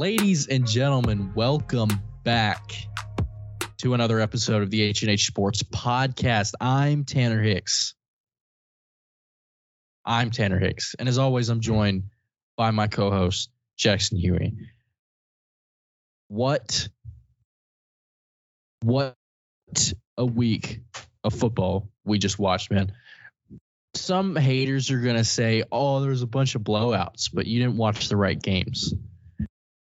Ladies and gentlemen, welcome back to another episode of the H&H Sports Podcast. I'm Tanner Hicks. I'm Tanner Hicks. And as always, I'm joined by my co-host, Jackson Huey. What what a week of football we just watched, man. Some haters are gonna say, "Oh, there's a bunch of blowouts," but you didn't watch the right games.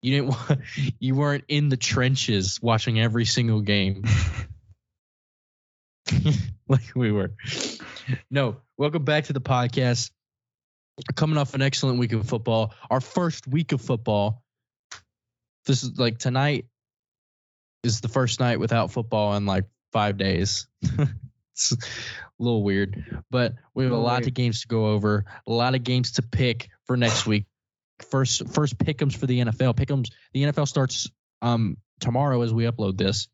You didn't. wa- You weren't in the trenches watching every single game, like we were. No, welcome back to the podcast. Coming off an excellent week of football, our first week of football. This is like tonight is the first night without football in like five days. it's a little weird, but we have a lot of games to go over, a lot of games to pick for next week. First, first pick'ems for the NFL. Pick'ems. The NFL starts um tomorrow as we upload this.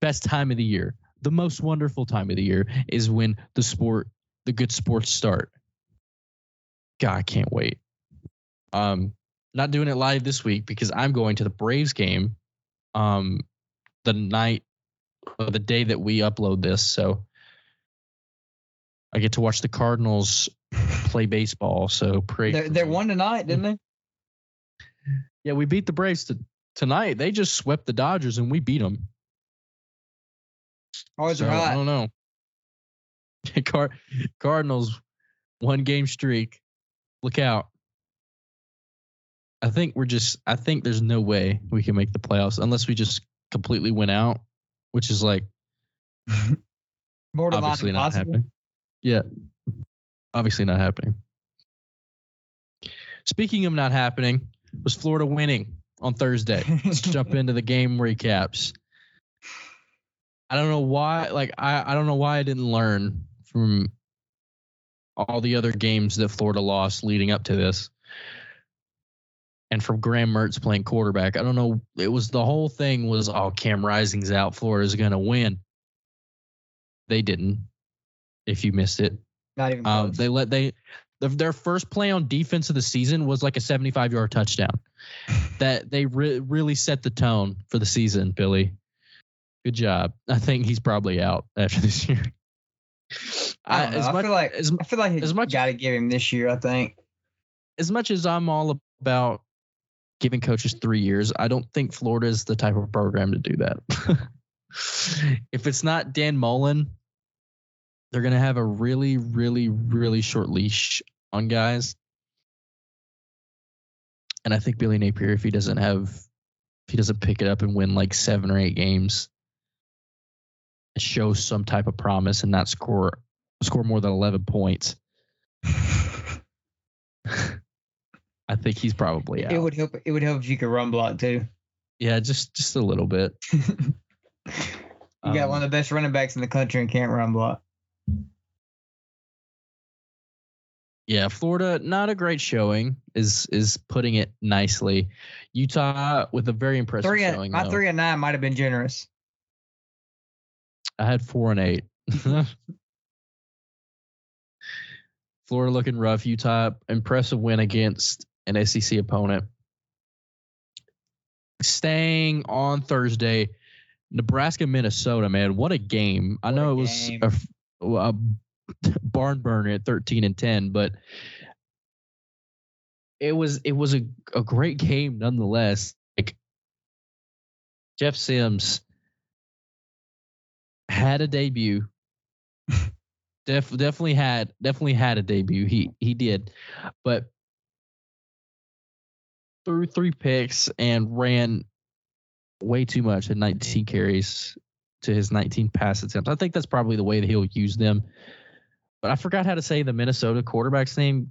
Best time of the year, the most wonderful time of the year is when the sport, the good sports start. God, I can't wait. Um, not doing it live this week because I'm going to the Braves game um the night or the day that we upload this. So I get to watch the Cardinals play baseball. So pray. They're, they me. won tonight, didn't they? Yeah, we beat the Braves to, tonight. They just swept the Dodgers and we beat them. Always So, I don't know. Card- Cardinals one game streak. Look out. I think we're just I think there's no way we can make the playoffs unless we just completely win out, which is like Borderline obviously not happening. Yeah. Obviously not happening. Speaking of not happening, was Florida winning on Thursday? Let's jump into the game recaps. I don't know why like I, I don't know why I didn't learn from all the other games that Florida lost leading up to this. And from Graham Mertz playing quarterback. I don't know. It was the whole thing was oh Cam Rising's out, Florida's gonna win. They didn't. If you missed it. Not even Um, they let they the, their first play on defense of the season was like a 75 yard touchdown. that they re- really set the tone for the season, Billy. Good job. I think he's probably out after this year. I, as I much feel like as, I feel like as you much- got to give him this year. I think. as much as I'm all about giving coaches three years, I don't think Florida is the type of program to do that. if it's not Dan Mullen, they're gonna have a really, really, really short leash on guys. And I think Billy Napier, if he doesn't have, if he doesn't pick it up and win like seven or eight games, show some type of promise and not score score more than eleven points, I think he's probably out. It would help. It would help if you could run block too. Yeah, just just a little bit. You got Um, one of the best running backs in the country and can't run block. Yeah, Florida not a great showing is is putting it nicely. Utah with a very impressive Three showing. and, my though. three and nine might have been generous. I had four and eight. Florida looking rough. Utah impressive win against an SEC opponent. Staying on Thursday, Nebraska Minnesota. Man, what a game! I What know it was a, a barn burner at thirteen and ten, but it was it was a, a great game nonetheless. Like Jeff Sims had a debut. Def, definitely had definitely had a debut. He he did, but threw three picks and ran way too much at 19 carries to his 19 pass attempts. I think that's probably the way that he'll use them. But I forgot how to say the Minnesota quarterback's name.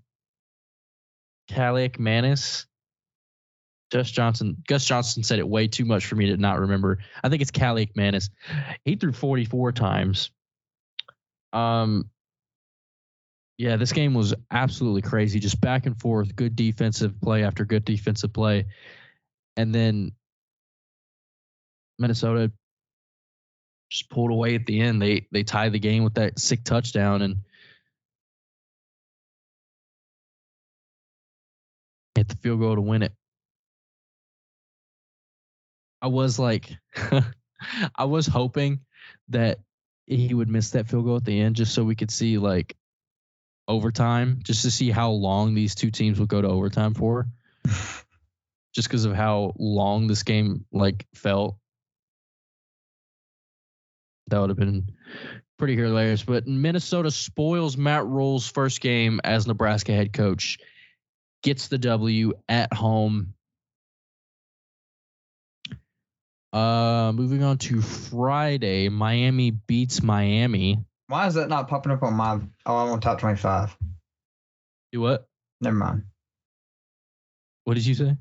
Kaliakmanis. Gus Johnson. Gus Johnson said it way too much for me to not remember. I think it's Kaliakmanis. He threw 44 times. Um, yeah, this game was absolutely crazy. Just back and forth, good defensive play after good defensive play, and then Minnesota just pulled away at the end. They they tied the game with that sick touchdown, and hit the field goal to win it. I was like, I was hoping that he would miss that field goal at the end just so we could see like overtime, just to see how long these two teams would go to overtime for. just because of how long this game like felt. That would have been pretty hilarious. But Minnesota spoils Matt Rhule's first game as Nebraska head coach, gets the W at home. Uh, moving on to Friday, Miami beats Miami. Why is that not popping up on my? Oh, I'm on top 25. Do what? Never mind. What did you say?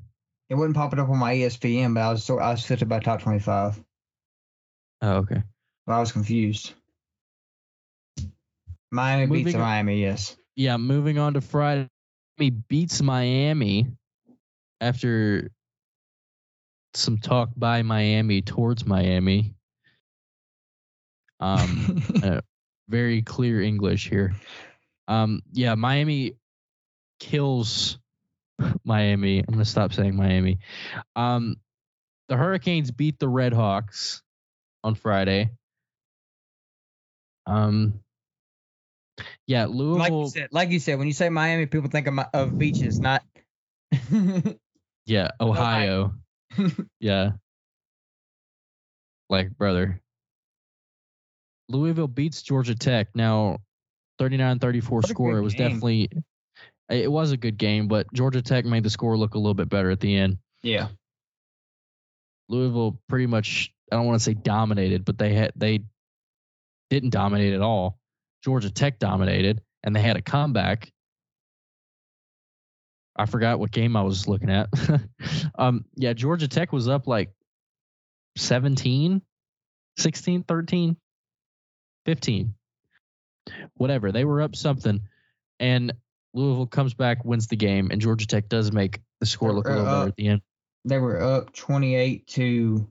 It wasn't popping up on my ESPN, but I was so I was filtered by top 25. Oh, okay. But I was confused. Miami beats on- Miami, yes. Yeah, moving on to Friday. Miami beats Miami after some talk by Miami towards Miami. Um, uh, very clear English here. Um, yeah, Miami kills Miami. I'm gonna stop saying Miami. Um, the Hurricanes beat the Red Hawks on Friday. Um, yeah, like Louisville. you said, like you said, when you say Miami, people think of, of beaches, not. Yeah, Ohio. yeah. Like, brother. Louisville beats Georgia Tech. Now, 39 34 score. It was game. definitely, it was a good game, but Georgia Tech made the score look a little bit better at the end. yeah. Louisville pretty much, I don't want to say dominated, but they had, they didn't dominate at all. Georgia Tech dominated and they had a comeback. I forgot what game I was looking at. um, yeah, Georgia Tech was up like 17, 16, 13, 15, whatever. They were up something. And Louisville comes back, wins the game, and Georgia Tech does make the score look a little better at the end. They were up 28 to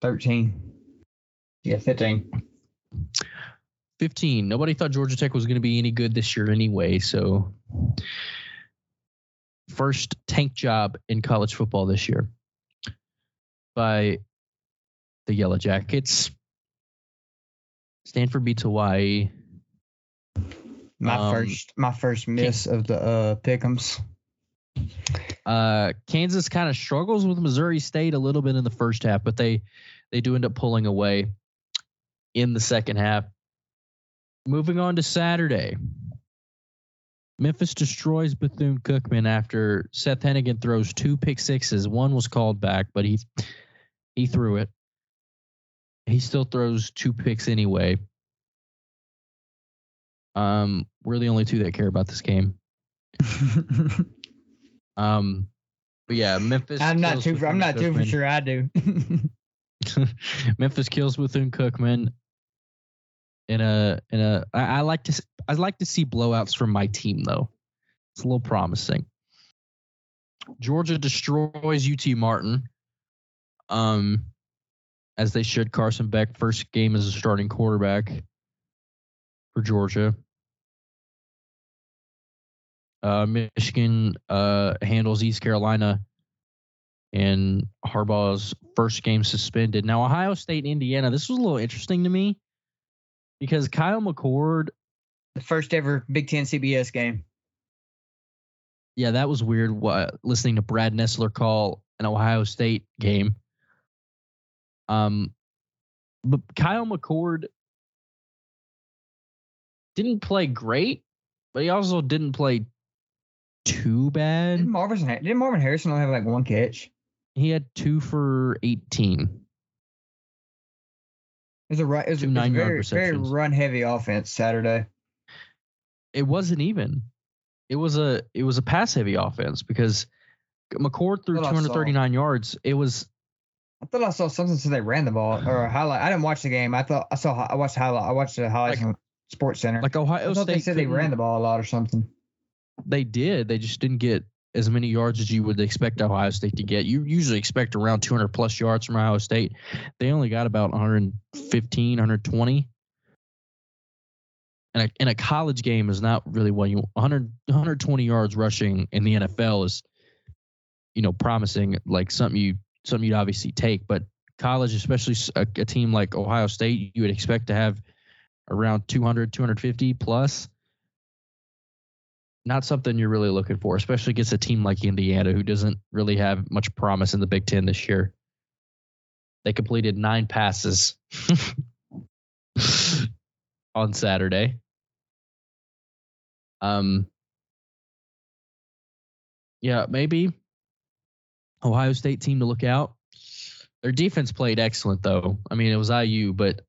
13. Yeah, 15. 15. Nobody thought Georgia Tech was going to be any good this year anyway. So, first tank job in college football this year by the Yellow Jackets. Stanford beats Hawaii. My Um, first my first miss of the uh pickums. Uh, Kansas kind of struggles with Missouri State a little bit in the first half, but they they do end up pulling away in the second half. Moving on to Saturday. Memphis destroys Bethune Cookman after Seth Henigan throws two pick sixes. One was called back, but he he threw it. He still throws two picks anyway. Um, we're the only two that care about this game. Um, but yeah, Memphis. I'm not kills too I'm Bethune not too for sure I do. Memphis kills Bethune Cookman. In a in a, I, I like to I like to see blowouts from my team though. It's a little promising. Georgia destroys UT Martin. Um, as they should. Carson Beck first game as a starting quarterback for Georgia. Uh, Michigan uh, handles East Carolina and Harbaugh's first game suspended. Now, Ohio State and Indiana, this was a little interesting to me because Kyle McCord, the first ever Big Ten CBS game. yeah, that was weird. What, listening to Brad Nessler call an Ohio State game. Um, but Kyle McCord didn't play great, but he also didn't play too bad. Didn't Marvin didn't Marvin Harrison only have like one catch? He had two for 18. It was a it was, Two it was a very very run heavy offense Saturday. It wasn't even. It was a it was a pass heavy offense because McCord threw Well, I saw. 239 yards. It was I thought I saw something so they ran the ball or a highlight. I didn't watch the game. I thought I saw I watched the highlight. I watched the highlights Like- on Sports Center. like Ohio I thought State. they said they ran the ball a lot or something. They did. They just didn't get as many yards as you would expect Ohio State to get. You usually expect around 200 plus yards from Ohio State. They only got about 115, 120. And a in a college game is not really what you 100 120 yards rushing in the NFL is you know promising like something you something you'd obviously take but college especially a, a team like Ohio State you would expect to have around 200 250 plus not something you're really looking for especially against a team like Indiana who doesn't really have much promise in the Big 10 this year they completed 9 passes on Saturday. Um, yeah, maybe Ohio State team to look out. Their defense played excellent though. I mean, it was IU, but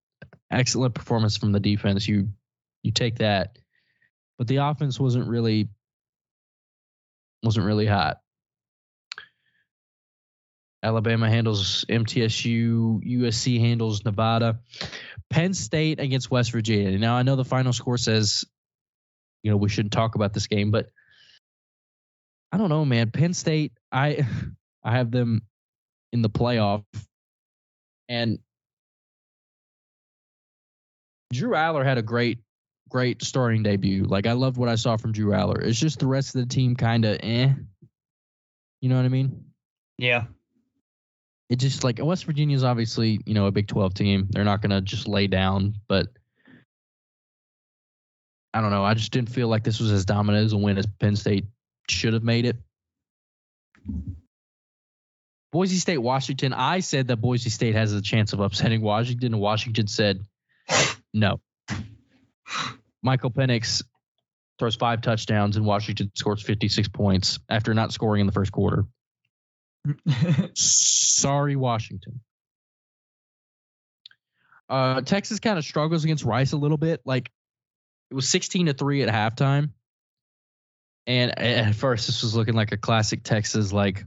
excellent performance from the defense. You you take that. But the offense wasn't really wasn't really hot. Alabama handles MTSU, USC handles Nevada. Penn State against West Virginia. Now I know the final score says, you know, we shouldn't talk about this game, but I don't know, man. Penn State, I I have them in the playoff, and Drew Allar had a great, great starting debut. Like I loved what I saw from Drew Allar. It's just the rest of the team kind of eh. You know what I mean? Yeah it just like West Virginia is obviously you know a Big 12 team. They're not gonna just lay down, but I don't know. I just didn't feel like this was as dominant as a win as Penn State should have made it. Boise State, Washington. I said that Boise State has a chance of upsetting Washington, and Washington said no. Michael Penix throws five touchdowns, and Washington scores 56 points after not scoring in the first quarter. Sorry, Washington. Uh, Texas kind of struggles against Rice a little bit. Like it was 16 to 3 at halftime. And at first, this was looking like a classic Texas, like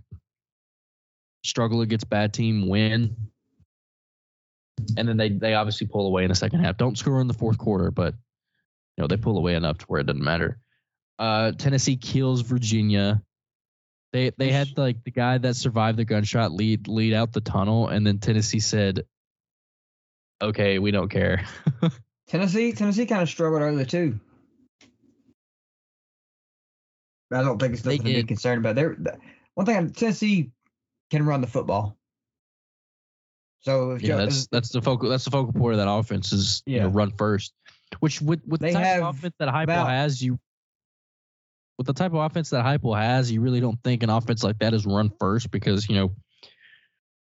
struggle against bad team win. And then they they obviously pull away in the second half. Don't score in the fourth quarter, but you know they pull away enough to where it doesn't matter. Uh, Tennessee kills Virginia. They they had like the guy that survived the gunshot lead lead out the tunnel, and then Tennessee said, "Okay, we don't care." Tennessee Tennessee kind of struggled early too. I don't think it's nothing to be concerned about. There, one thing Tennessee can run the football. So yeah, that's that's the focal that's the focal point of that offense is yeah. you know run first, which with with the type of offense that Heupel has, you with the type of offense that Heupel has, you really don't think an offense like that is run first because you know,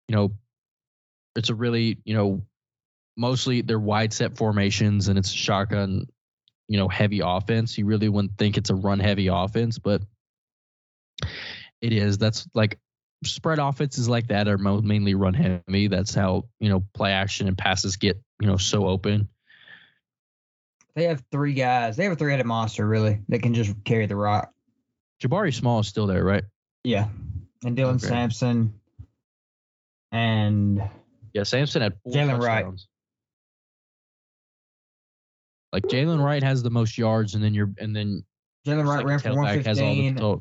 you know, it's a really you know, mostly they're wide set formations and it's a shotgun, you know, heavy offense. You really wouldn't think it's a run heavy offense, but it is. That's like spread offenses like that are mainly run heavy. That's how you know play action and passes get you know so open. They have three guys. They have a three-headed monster, really, that can just carry the rock. Jabari Small is still there, right? Yeah, and Dylan okay. Sampson, and yeah, Sampson had Jaylen Wright. Like Jaylen Wright has the most yards, and then you're and then Jaylen Wright ran for 115. Uh,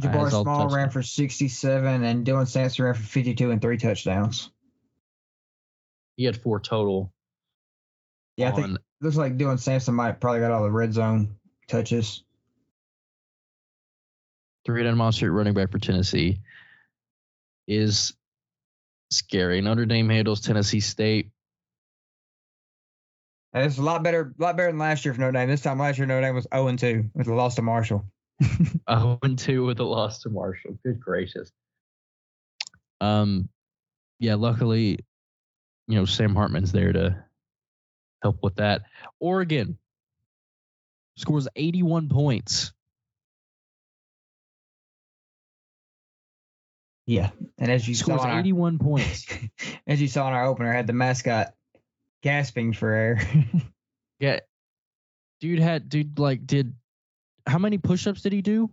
Jabari Small ran for 67, and Dylan Sampson ran for 52 and three touchdowns. He had four total. Yeah, I think looks like doing Sampson might probably got all the red zone touches. Three down monster running back for Tennessee is scary. Notre Dame handles Tennessee State. And it's a lot better, lot better than last year for Notre Dame. This time last year Notre Dame was 0 and 2 with a loss to Marshall. 0 and 2 with a loss to Marshall. Good gracious. Um, yeah. Luckily, you know Sam Hartman's there to help with that. Oregon scores 81 points. Yeah, and as you scores saw, 81 our, points. as you saw in our opener, had the mascot gasping for air. yeah, dude had dude like did how many push-ups did he do?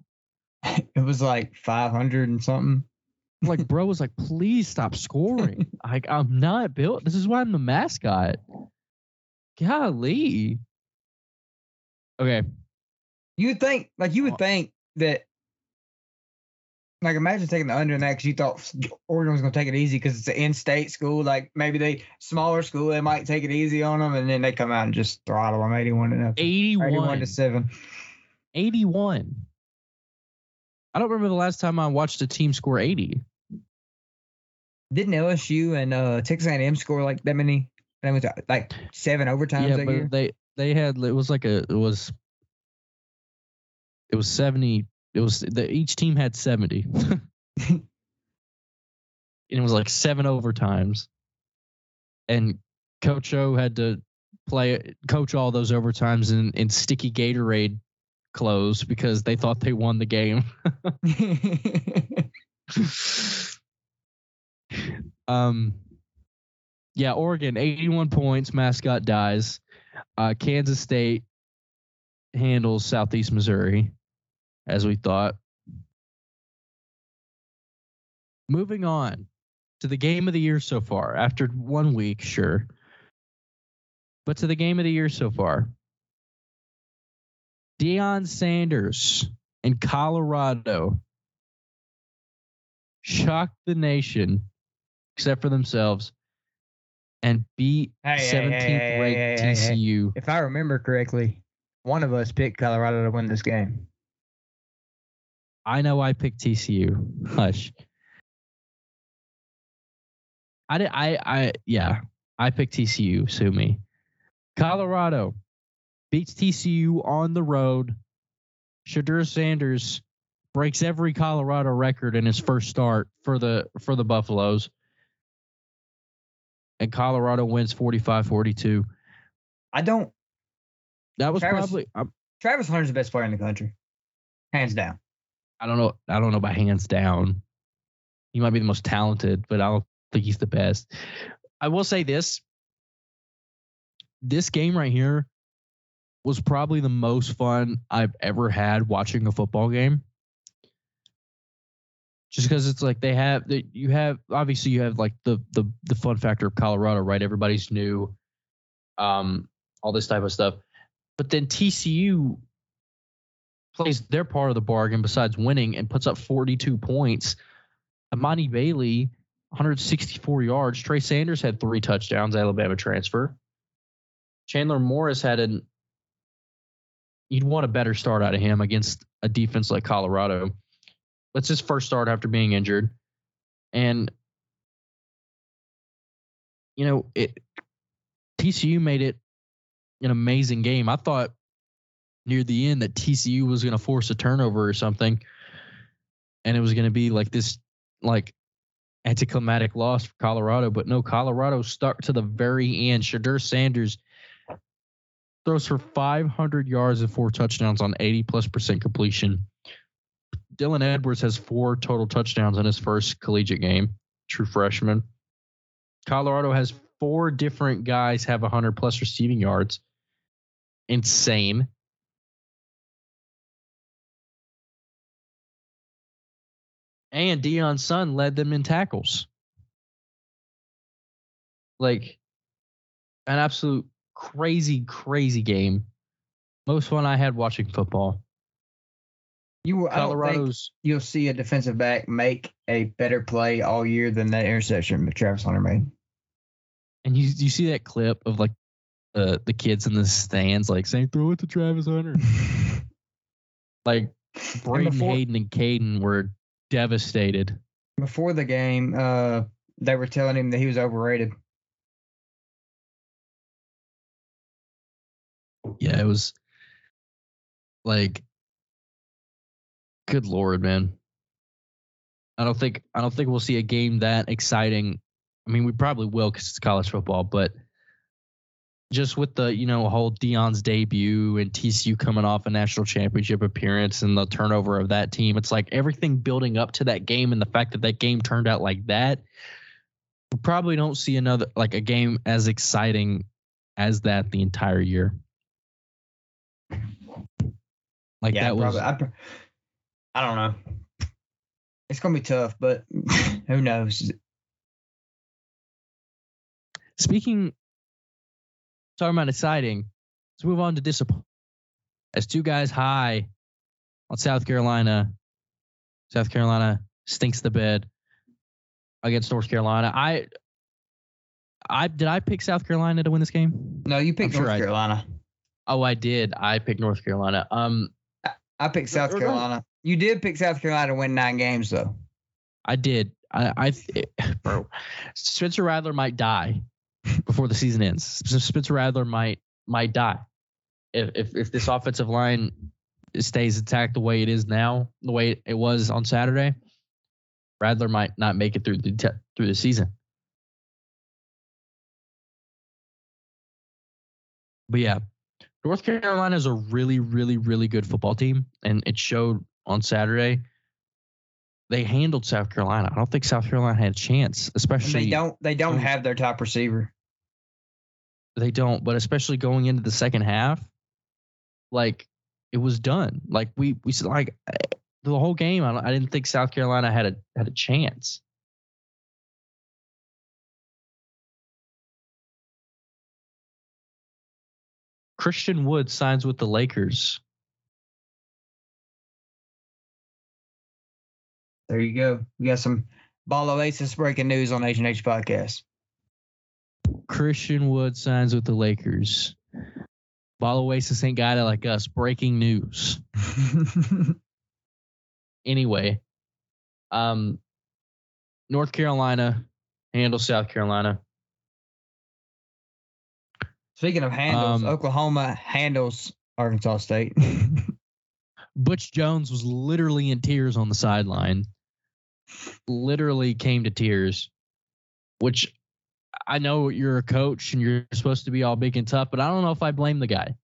It was like 500 and something. Like, bro was like, please stop scoring. like, I'm not built. This is why I'm the mascot. Golly. Okay. You would think, like, you would think that Like imagine taking the under in that because you thought Oregon was going to take it easy because it's an in-state school. Like maybe they smaller school, they might take it easy on them, and then they come out and just throttle them, eighty-one to nothing. 81. 81 to seven. 81. I don't remember the last time I watched a team score 80. Didn't LSU and uh, Texas A&M score like that many? That was like seven overtimes yeah, but year. they they had it was like a it was it was 70 it was the, each team had 70 and it was like seven overtimes. And coach o had to play coach all those overtimes in, in sticky gatorade clothes because they thought they won the game. Um yeah oregon 81 points mascot dies. Uh, kansas state handles southeast missouri as we thought. Moving on to the game of the year so far after one week sure. But to the game of the year so far. Deion Sanders in Colorado shocked the nation, except for themselves, and beat Hey, hey, 17th hey, hey, ranked hey, hey. TCU. if I remember correctly, one of us picked Colorado to win this game. I know I picked TCU. Hush. I did. I. I. Yeah. I picked TCU. Sue me. Colorado beats TCU on the road. Shedeur Sanders breaks every Colorado record in his first start for the for the Buffaloes. And Colorado wins 45-42. I don't. That was Travis- probably I, Travis Hunter's the best player in the country, hands down. I don't know I don't know about hands down. He might be the most talented, but I don't think he's the best. I will say this. This game right here was probably the most fun I've ever had watching a football game. Just because it's like they have that you have obviously you have like the the the fun factor of Colorado, right? Everybody's new, um, all this type of stuff. But then TCU plays their part of the bargain besides winning and puts up 42 points. Emani Bailey, 164 yards. Trey Sanders had three touchdowns, Alabama transfer. Chandler Morris had an you'd want a better start out of him against a defense like Colorado. That's his first start after being injured. And you know, it TCU made it an amazing game. I thought near the end that TCU was going to force a turnover or something and it was going to be like this like anticlimactic loss for Colorado, but no, Colorado stuck to the very end. Shedeur Sanders throws for 500 yards and four touchdowns on 80 plus percent completion. Dylan Edwards has four total touchdowns in his first collegiate game, true freshman. Colorado has four different guys have 100 plus receiving yards. Insane. And Deion Sun led them in tackles. Like an absolute crazy, crazy game. Most fun I had watching football. You will, I don't think Colorado's you'll see a defensive back make a better play all year than that interception that Travis Hunter made. and you you see that clip of like the the kids in the stands like saying throw it to Travis Hunter. like Braden before- Hayden and Caden were devastated. Before the game, uh, they were telling him that he was overrated. Yeah, it was like good lord, man. I don't think I don't think we'll see a game that exciting. I mean, we probably will because it's college football, but just with the you know whole Deion's debut and TCU coming off a national championship appearance and the turnover of that team, it's like everything building up to that game and the fact that that game turned out like that. We probably don't see another like a game as exciting as that the entire year. Like yeah, that was probably. I, I don't know. It's gonna be tough, but who knows? Speaking, talking about exciting, let's move on to disappointment. As two guys high on South Carolina, South Carolina stinks the bed against North Carolina. I I did I pick South Carolina to win this game? No, you picked I'm sure North I- Carolina. Oh, I did. I picked North Carolina. Um, I picked South We're going- Carolina. You did pick South Carolina to win nine games, though. I did. I, I, th- bro, Spencer Rattler might die before the season ends. Spencer Rattler might might die if if, if this offensive line stays intact the way it is now, the way it was on Saturday. Rattler might not make it through the te- through the season. But yeah, North Carolina is a really, really, really good football team, and it showed on Saturday they handled South Carolina. I don't think South Carolina had a chance, And especially they don't. They don't have their top receiver. they don't, but especially going into the second half, like it was done. Like we we like eh, the whole game. I, I didn't think South Carolina had a had a chance. Christian Wood signs with the Lakers. There you go. We got some Ball Oasis breaking news on H and H podcast. Christian Wood signs with the Lakers. Ball Oasis ain't got it like us. Breaking news. anyway, um, North Carolina handles South Carolina. Speaking of handles, Um, Oklahoma handles Arkansas State. Butch Jones was literally in tears on the sideline. Literally came to tears, which I know you're a coach and you're supposed to be all big and tough, but I don't know if I blame the guy.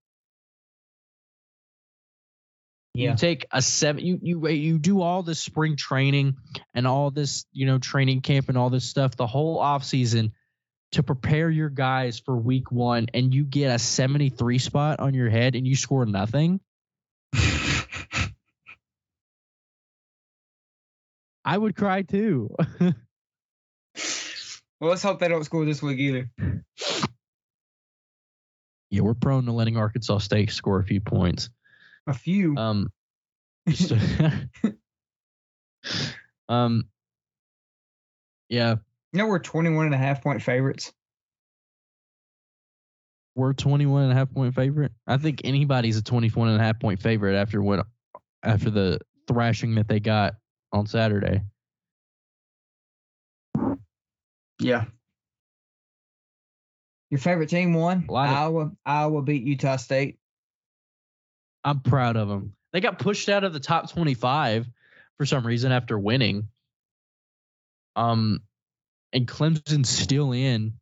yeah. You take a seven. You you you do all this spring training and all this you know training camp and all this stuff the whole off season to prepare your guys for week one, and you get a seventy three spot on your head and you score nothing. I would cry too. well, let's hope they don't score this week either. yeah, we're prone to letting Arkansas State score a few points. A few. Um, just- um, yeah, you know we're 21 and a half point favorites. we're 21 and a half point favorite. I think anybody's a 21 and a half point favorite after what after the thrashing that they got on Saturday. Yeah. Your favorite team won. A lot of- Iowa. Iowa beat Utah State. I'm proud of them. They got pushed out of the top 25 for some reason after winning. Um, and Clemson's still in.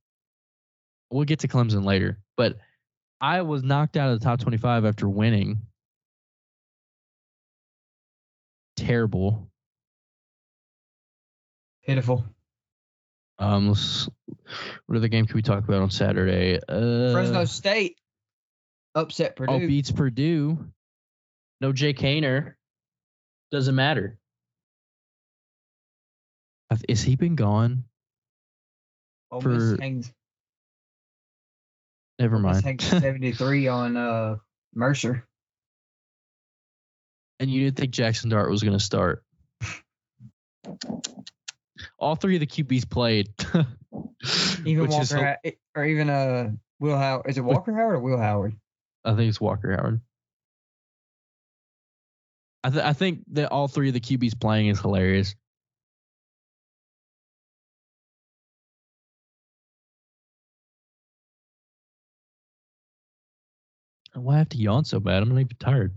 We'll get to Clemson later, but I was knocked out of the top 25 after winning. Terrible. Pitiful. Um, what other game can we talk about on Saturday? Uh, Fresno State upset Purdue. Oh, beats Purdue. No Jake Haener. Doesn't matter. Is he been gone? Ole Miss for- hangs, Never Miss mind. hangs 73 on uh, Mercer. and you didn't think Jaxson Dart was going to start. All three of the QBs played. Even which is Walker, Ha- or even uh, Will Howard. Is it Walker Howard or Will Howard? I think it's Walker Howard. I, th- I think that all three of the QBs playing is hilarious. Why I have to yawn so bad? I'm not even tired.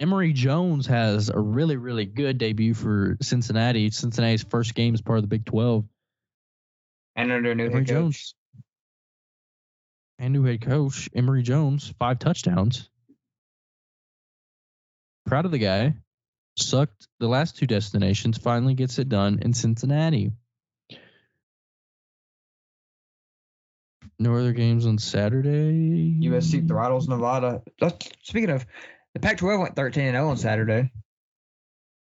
Emory Jones has a really, really good debut for Cincinnati. Cincinnati's first game is part of the Big 12. And under new Emory head coach. Jones. And new head coach, Emory Jones, five touchdowns. Proud of the guy. Sucked the last two destinations, finally gets it done in Cincinnati. No other games on Saturday. USC throttles Nevada. That's, speaking of, the Pac-12 went 13 and 0 on Saturday.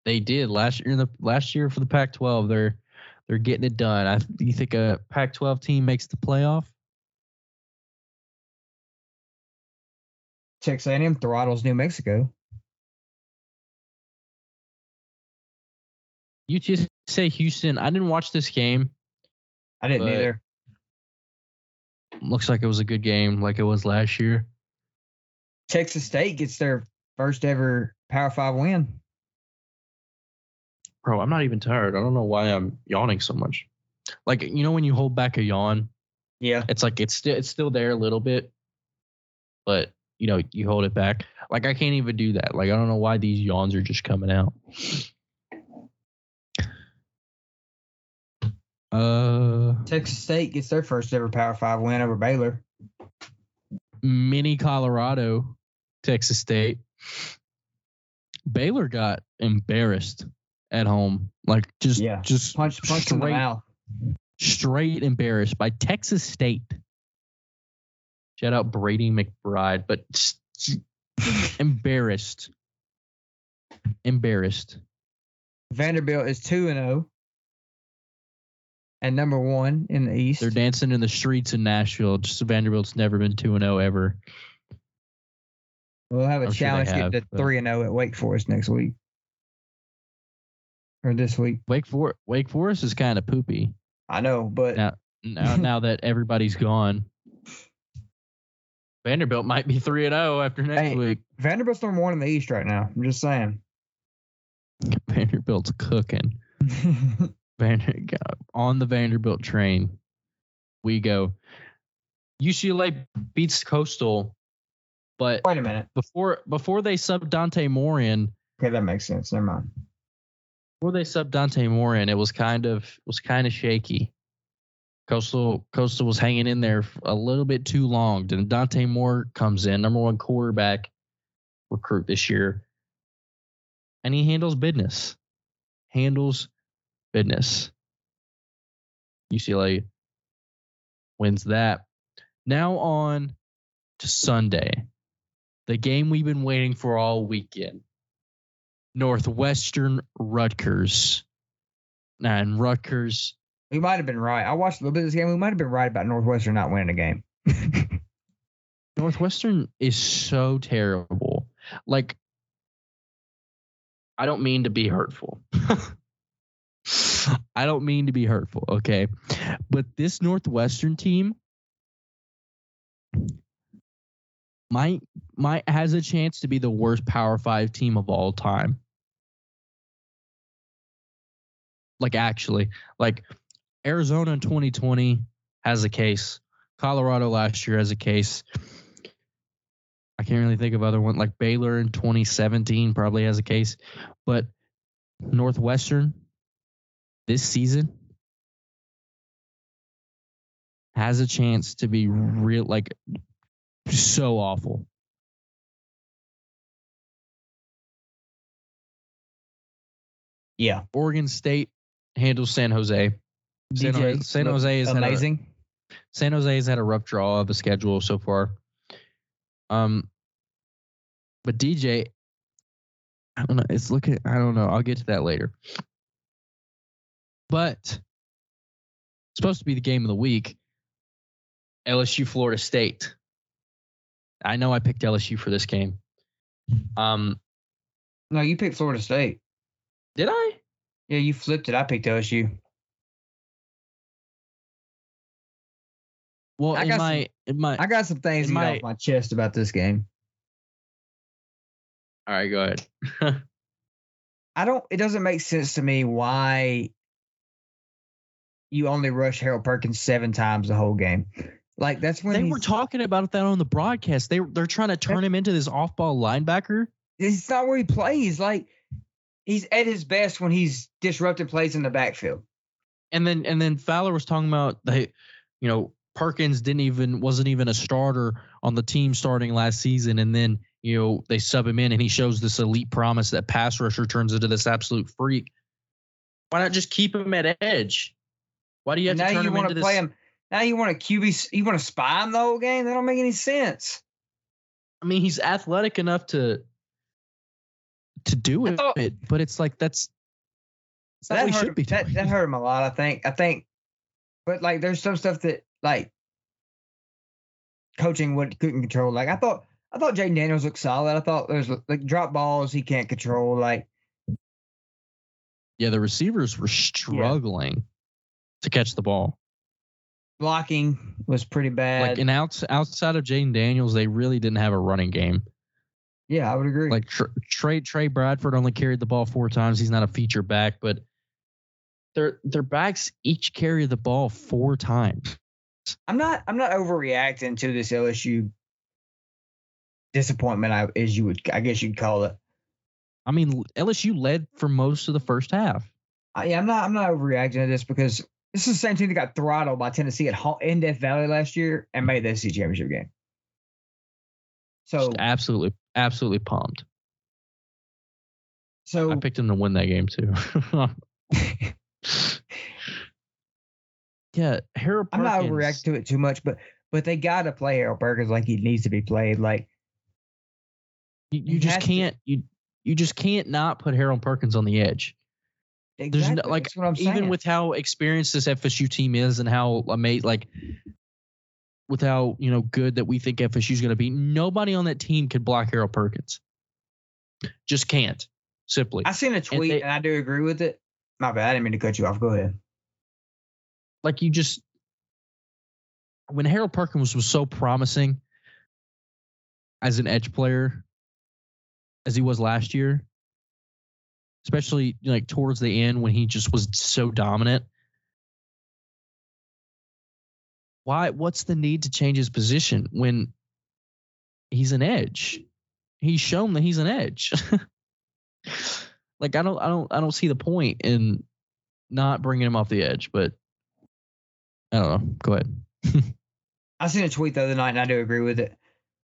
They did last year. In the last year for the Pac-12, they're they're getting it done. I you think a Pac-12 team makes the playoff? Texas A&M throttles New Mexico. You just UTSA Houston. I didn't watch this game. I didn't either. Looks like it was a good game, like it was last year. Texas State gets their first ever Power Five win. Bro, I'm not even tired. I don't know why I'm yawning so much. Like you know when you hold back a yawn, Yeah. it's like it's still it's still there a little bit, but you know you hold it back. Like I can't even do that. Like I don't know why these yawns are just coming out. Uh, Texas State gets their first ever Power Five win over Baylor. mini Colorado, Texas State. Baylor got embarrassed at home, like just Yeah. just Punch, punch in the straight mouth. straight embarrassed by Texas State. Shout out Brady McBride, but embarrassed. Embarrassed. Vanderbilt is two and zero, and number one in the East. They're dancing in the streets in Nashville. Just Vanderbilt's never been 2 and 0 ever. We'll have a I'm sure challenge have, to get to three and zero at Wake Forest next week or this week. Wake, For- Wake Forest is kind of poopy I know, but Yeah. now, now that everybody's gone. Vanderbilt might be 3 and 0 after next Hey. week. Vanderbilt's number one in the East right now. I'm just saying. Vanderbilt's cooking. Vander, on the Vanderbilt train, we go. UCLA beats Coastal, but Wait a minute. before before they sub Dante Moore in, Okay, that makes sense. Never mind. before they sub Dante Moore in, it was kind of was kind of shaky. Coastal Coastal was hanging in there a little bit too long. Then Dante Moore comes in, number one quarterback recruit this year, and he handles business. Handles business. UCLA wins that. Now on to Sunday, the game we've been waiting for all weekend. Northwestern Rutgers. And Rutgers, We might have been right. I watched a little bit of this game. We might have been right about Northwestern not winning the game. Northwestern is so terrible. Like, I don't mean to be hurtful. I don't mean to be hurtful, okay? But this Northwestern team might might has a chance to be the worst Power 5 team of all time. Like actually, like Arizona in 2020 has a case. Colorado last year has a case. I can't really think of other one like Baylor in 2017 probably has a case, but Northwestern this season has a chance to be real like so awful. Yeah. Oregon State handles San Jose. San, DJ Jose, San Jose has had a, amazing. San Jose has had a rough draw of a schedule so far. Um, but DJ, I don't know. It's looking. I don't know. I'll get to that later. But it's supposed to be the game of the week. LSU Florida State. I know I picked LSU for this game. Um, No, you picked Florida State. did I? Yeah, you flipped it. I picked LSU. Well, I in got my in my. I got some things It to get might- off my chest about this game. all right, go ahead. I don't. It doesn't make sense to me why you only rush Harold Perkins seven times the whole game. Like that's when they were talking about that on the broadcast. They they're trying to turn him into this off-ball linebacker. it's not where he plays. Like he's at his best when he's disrupting plays in the backfield. And then and then Fowler was talking about they, you know, Perkins didn't even wasn't even a starter on the team starting last season, and then you know they sub him in and he shows this elite promise that pass rusher turns into this absolute freak. Why not just keep him at edge? Why do you have now to turn you him want to this? play him. Now you want to QB. You want to spy him the whole game. That don't make any sense. I mean, he's athletic enough to to do it, thought- but it's like that's that's that hurt, should be that, that hurt him a lot. I think. I think, but like, there's some stuff that like coaching would couldn't control. Like I thought, I thought Jayden Daniels looked solid. I thought there's like drop balls he can't control. Like Yeah, the receivers were struggling to catch the ball. Blocking was pretty bad. Like, and outs, outside of Jayden Daniels, they really didn't have a running game. yeah, I would agree. Like Trey Trey Bradford only carried the ball four times. He's not a feature back, but their their backs each carry the ball four times. I'm not I'm not overreacting to this LSU disappointment. I as you would I guess you'd call it. I mean, LSU led for most of the first half. I, yeah, I'm not I'm not overreacting to this because this is the same team that got throttled by Tennessee at home, in Death Valley last year and made the SEC championship game. So Just absolutely, absolutely pumped. so I picked him to win that game too. yeah, Harold. I'm not Perkins- overreacting to it too much, but but they gotta play Harold Perkins like he needs to be played. Like You, you just can't. You you just can't not put Harold Perkins on the edge. There's no, like that's what I'm saying. even with how experienced this FSU team is and how amazing, like with how you know good that we think FSU is going to be, nobody on that team could block Harold Perkins. Just can't. Simply, I seen a tweet they- and I do agree with it. My bad, I didn't mean to cut you off. Go ahead. like you just when Harold Perkins was so promising as an edge player as he was last year, especially like towards the end when he just was so dominant. Why what's the need to change his position when he's an edge? He's shown that he's an edge. like I don't I don't I don't see the point in not bringing him off the edge, but I don't know. Go ahead. I seen a tweet the other night and I do agree with it.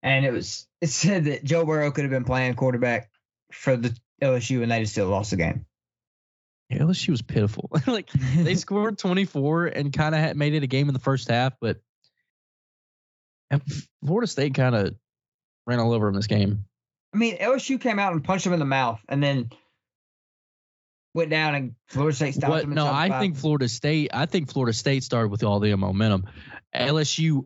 And it was it said that Joe Burrow could have been playing quarterback for the LSU and they just still lost the game. LSU was pitiful. like they scored 24 and kind of made it a game in the first half, but Florida State kind of ran all over them this game. I mean, LSU came out and punched them in the mouth and then went down and Florida State stopped What, him. no, I think Florida State. I think Florida State started with all the momentum. LSU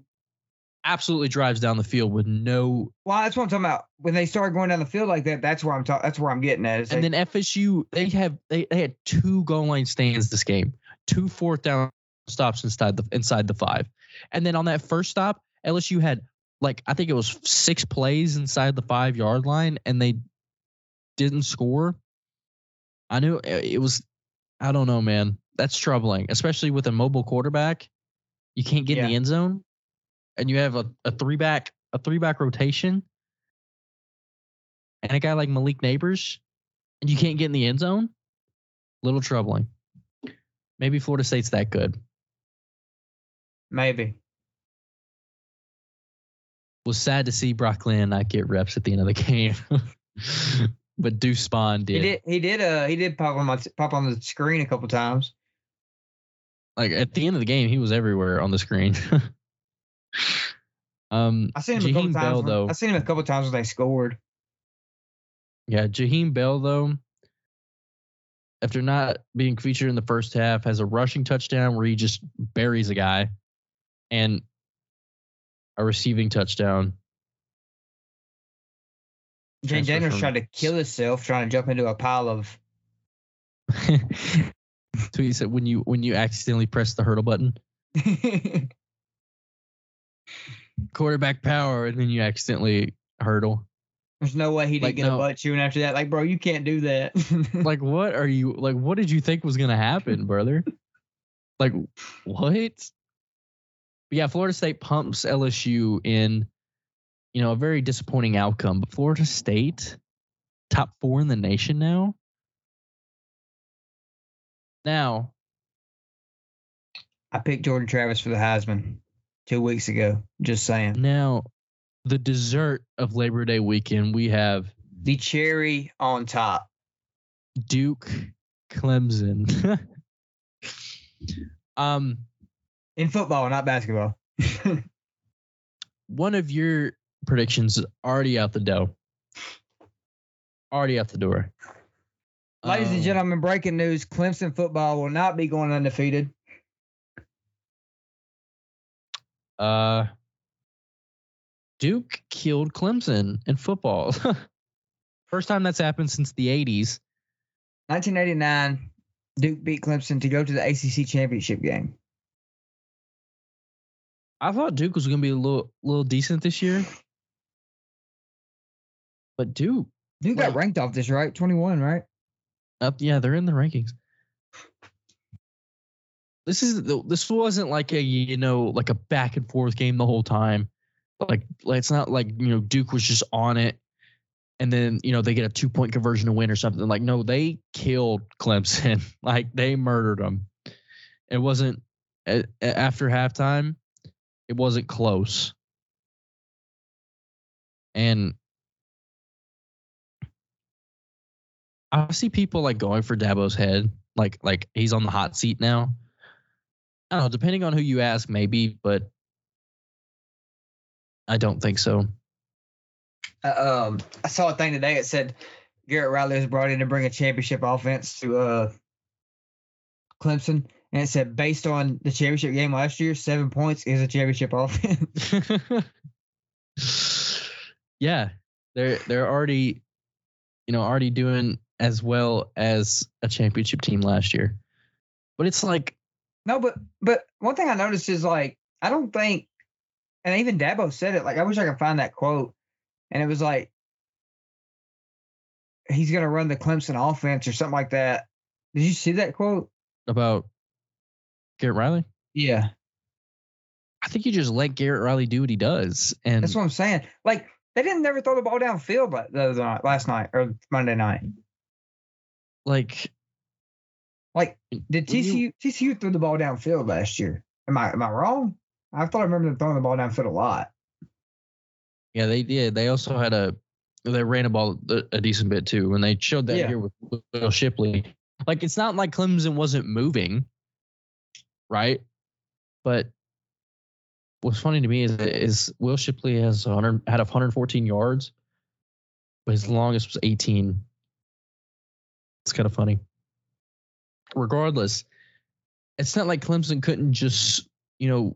absolutely drives down the field with no, Well, that's what I'm talking about. When they started going down the field like that, that's where I'm talking. That's where I'm getting at. and they- then FSU they have they, they had two goal line stands this game, two fourth down stops inside the inside the five, and then on that first stop, LSU had like I think it was six plays inside the five yard line, and they didn't score. I knew it it was. I don't know, man. That's troubling, especially with a mobile quarterback. You can't get in the end zone, and you have a, a three back a three back rotation, and a guy like Malik Nabers, and you can't get in the end zone. Little troubling. Maybe Florida State's that good. maybe. Was sad to see Brock Glenn not get reps at the end of the game, but Deuce Spann He did. did. He did. Uh, he did pop on my pop on the screen a couple times. Like at the end of the game, he was everywhere on the screen. um, I seen him a couple Jaheim times. Bell when- though. I seen him a couple times when they scored. Yeah, Jaheim Bell though, after not being featured in the first half, has a rushing touchdown where he just buries a guy, and a receiving touchdown. Jayden Daniels from- tried to kill himself trying to jump into a pile of. Tweet said when you when you accidentally press the hurdle button, quarterback power, and then you accidentally hurdle. There's no way he didn't Like, get no. a butt chewing after that. Like, bro, you can't do that. Like, what are you like? What did you think was gonna happen, brother? Like, what? But yeah, Florida State pumps LSU in, you know, a very disappointing outcome. But Florida State, top four in the nation now. Now, I picked Jordan Travis for the Heisman two weeks ago. Just saying. now, the dessert of Labor Day weekend, we have The cherry on top. Duke, Clemson. um, In football, not basketball. one of your predictions is already out the door. Already out the door. Ladies and Um, gentlemen, breaking news Clemson football will not be going undefeated. Uh, Duke killed Clemson in football. First time that's happened since the 80s. 1989, Duke beat Clemson to go to the ACC championship game. I thought Duke was going to be a little little decent this year, but Duke, Duke got Like- ranked off this, right? 21, right? up yeah, they're in the rankings. This is this wasn't like a you know like a back and forth game the whole time. Like it's not like you know Duke was just on it, and then you know they get a two point conversion to win or something. Like no, they killed Clemson. like they murdered them. It wasn't after halftime. It wasn't close. And I see people like going for Dabo's head, like like he's on the hot seat now. I don't know, depending on who you ask, maybe, but I don't think so. Uh, um, I saw a thing today. It said Garrett Riley was brought in to bring a championship offense to uh, Clemson, and it said based on the championship game last year, seven points is a championship offense. yeah, they're they're already, you know, already doing as well as a championship team last year. But it's like no, but but one thing I noticed is like I don't think, and even Dabo said it. Like I wish I could find that quote, and it was like he's gonna run the Clemson offense or something like that. Did you see that quote? about Garrett Riley. Yeah. I think you just let Garrett Riley do what he does, and That's what I'm saying. Like they didn't never throw the ball downfield la- the other night, last night or Monday night. like Like did TCU TCU threw the ball downfield last year? Am I am I wrong? I thought I remember them throwing the ball downfield a lot. Yeah, they did. They also had a they ran a ball a, a decent bit too, and they showed that Yeah. here with Will Shipley. Like it's not like Clemson wasn't moving, right? But what's funny to me is is Will Shipley has 100 had 114 yards, but his longest was 18. It's kind of funny. Regardless, it's not like Clemson couldn't just you know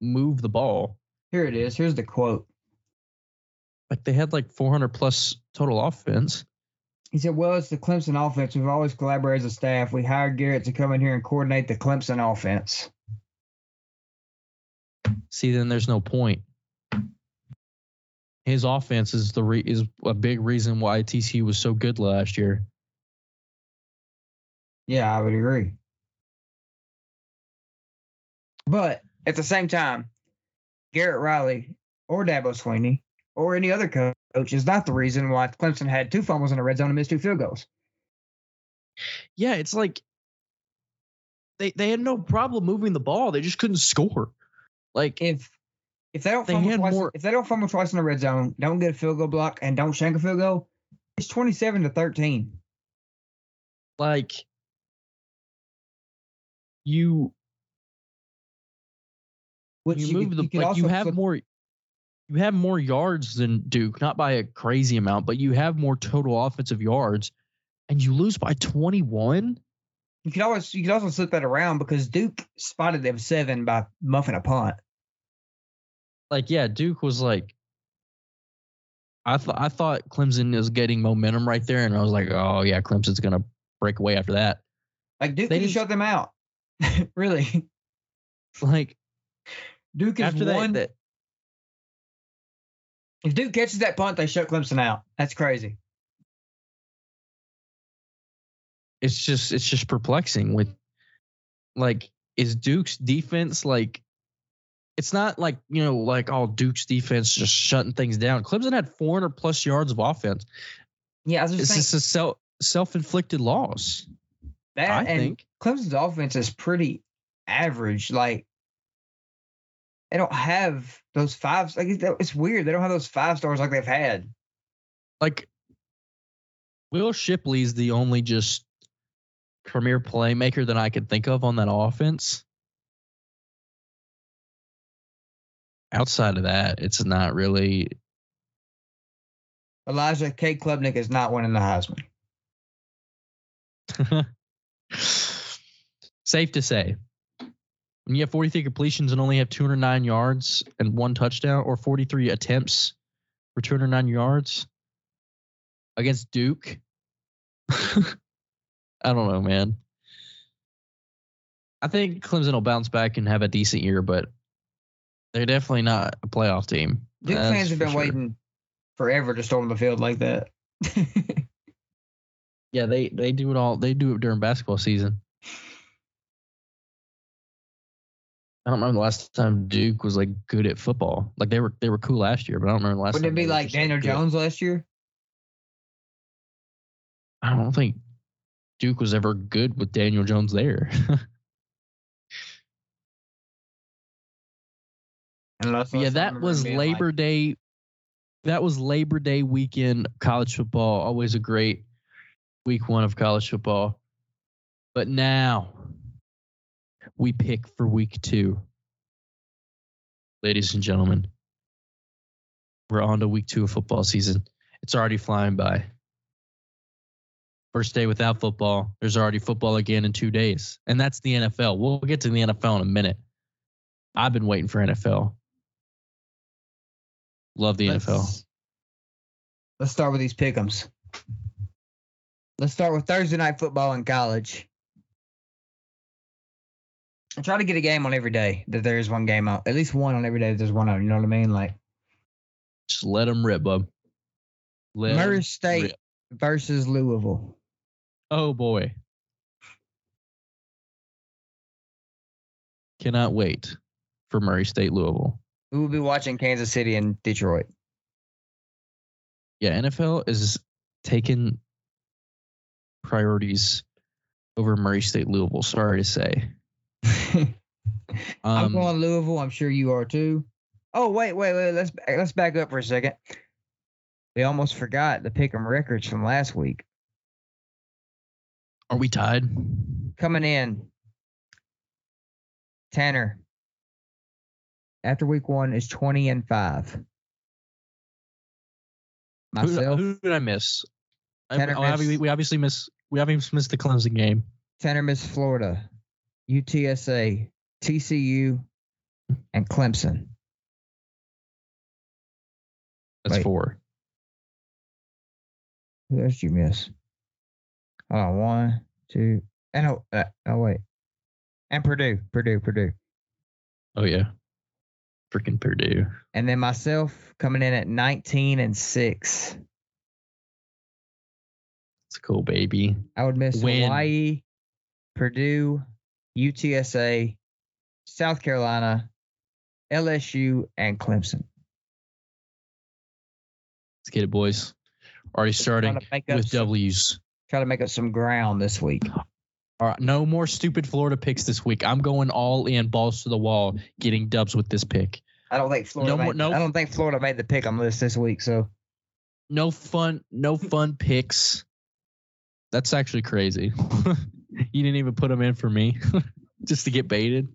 move the ball. Here it is. Here's the quote. Like they had like 400 plus total offense. He said, "Well, it's the Clemson offense. We've always collaborated as a staff. We hired Garrett to come in here and coordinate the Clemson offense." See, then there's no point. His offense is the re- is a big reason why TCU was so good last year. Yeah, I would agree. But at the same time, Garrett Riley or Dabo Swinney or any other coach is not the reason why Clemson had two fumbles in the red zone and missed two field goals. Yeah, it's like they they had no problem moving the ball. They just couldn't score. Like If if they don't They fumble twice, more- if they don't fumble twice in the red zone, don't get a field goal block, and don't shank a field goal, it's twenty seven to thirteen. like you Which you, you, move could- the you like you have flip- more you have more yards than Duke, not by a crazy amount, but you have more total offensive yards, and you lose by 21. You could always you could also flip that around because Duke spotted them seven by muffing a punt. like yeah, Duke was like I thought I thought Clemson was getting momentum right there, and I was like, oh yeah, Clemson's gonna break away after that. Like Duke They just shut them out. really, Like Duke is after that, one. that if Duke catches that punt, they shut Clemson out. That's crazy. it's just it's just perplexing with like is Duke's defense like it's not like you know like all Duke's defense just shutting things down. Clemson had 400 plus yards of offense. Yeah, I was just It's saying just a self self inflicted loss. that, I and think. Clemson's offense is pretty average. Like they don't have those fives. Like it's, it's weird. They don't have those five stars like they've had. Like Will Shipley's the only just premier playmaker that I could think of on that offense. Outside of that, it's not really Elijah K. Klubnik is not winning the Heisman. Safe to say. When you have 43 completions and only have 209 yards and one touchdown, or 43 attempts for 209 yards against Duke, I don't know, man. I think Clemson will bounce back and have a decent year, but they're definitely not a playoff team. Duke That's fans have been sure. waiting forever to storm the field like that. Yeah, they they do it all. They do it during basketball season. I don't remember the last time Duke was like good at football. Like they were they were cool last year, but I don't remember the last. Wouldn't it be like Daniel. Jones last year? I don't think Duke was ever good with Daniel Jones there. Yeah, that was being like- Labor Day. That was Labor Day weekend college football. Always a great week one of college football. But now we pick for week two. Ladies and gentlemen, we're on to week two of football season. It's already flying by. First day without football. There's already football again in two days. And that's the NFL. We'll get to the NFL in a minute. I've been waiting for NFL. Love the NFL. Let's- Let's start with these pick'ems. Let's start with Thursday night football in college. I try to get a game on every day that there is one game out. At least one on every day that there's one on. You know what I mean? Like Just let them rip, bub. Let Murray State rip. versus Louisville. Oh boy. Cannot wait for Murray State Louisville. We will be watching Kansas City and Detroit. Yeah, NFL is taking priorities over Murray State Louisville. Sorry to say. I'm Um, going Louisville. I'm sure you are too. Oh wait, wait, wait. Let's let's back up for a second. We almost forgot the pick'em records from last week. are we tied? Coming in, Tanner. After week one is twenty and five. Who, Myself, who did I miss? I, Tanner oh, obvi- missed- we obviously miss. We obviously missed the Clemson game. Tanner missed Florida, UTSA, TCU, and Clemson. That's Wait. four. Who else did you miss? On, one, two, and oh, uh, oh wait, and Purdue, Purdue, Purdue, Oh yeah, freaking Purdue. and then myself coming in at nineteen and six. It's cool, baby. I would miss Win. Hawaii, Purdue, UTSA, South Carolina, LSU, and Clemson. Let's get it, boys. Already starting Trying to make up with some- W's. Try to make up some ground this week. All right, no more stupid Florida picks this week. I'm going all in, balls to the wall, getting dubs with this pick. I don't think Florida. No more- no. I don't think Florida made the pick 'em list this this week. So No fun, no fun picks. That's actually crazy. you didn't even put them in for me just to get baited.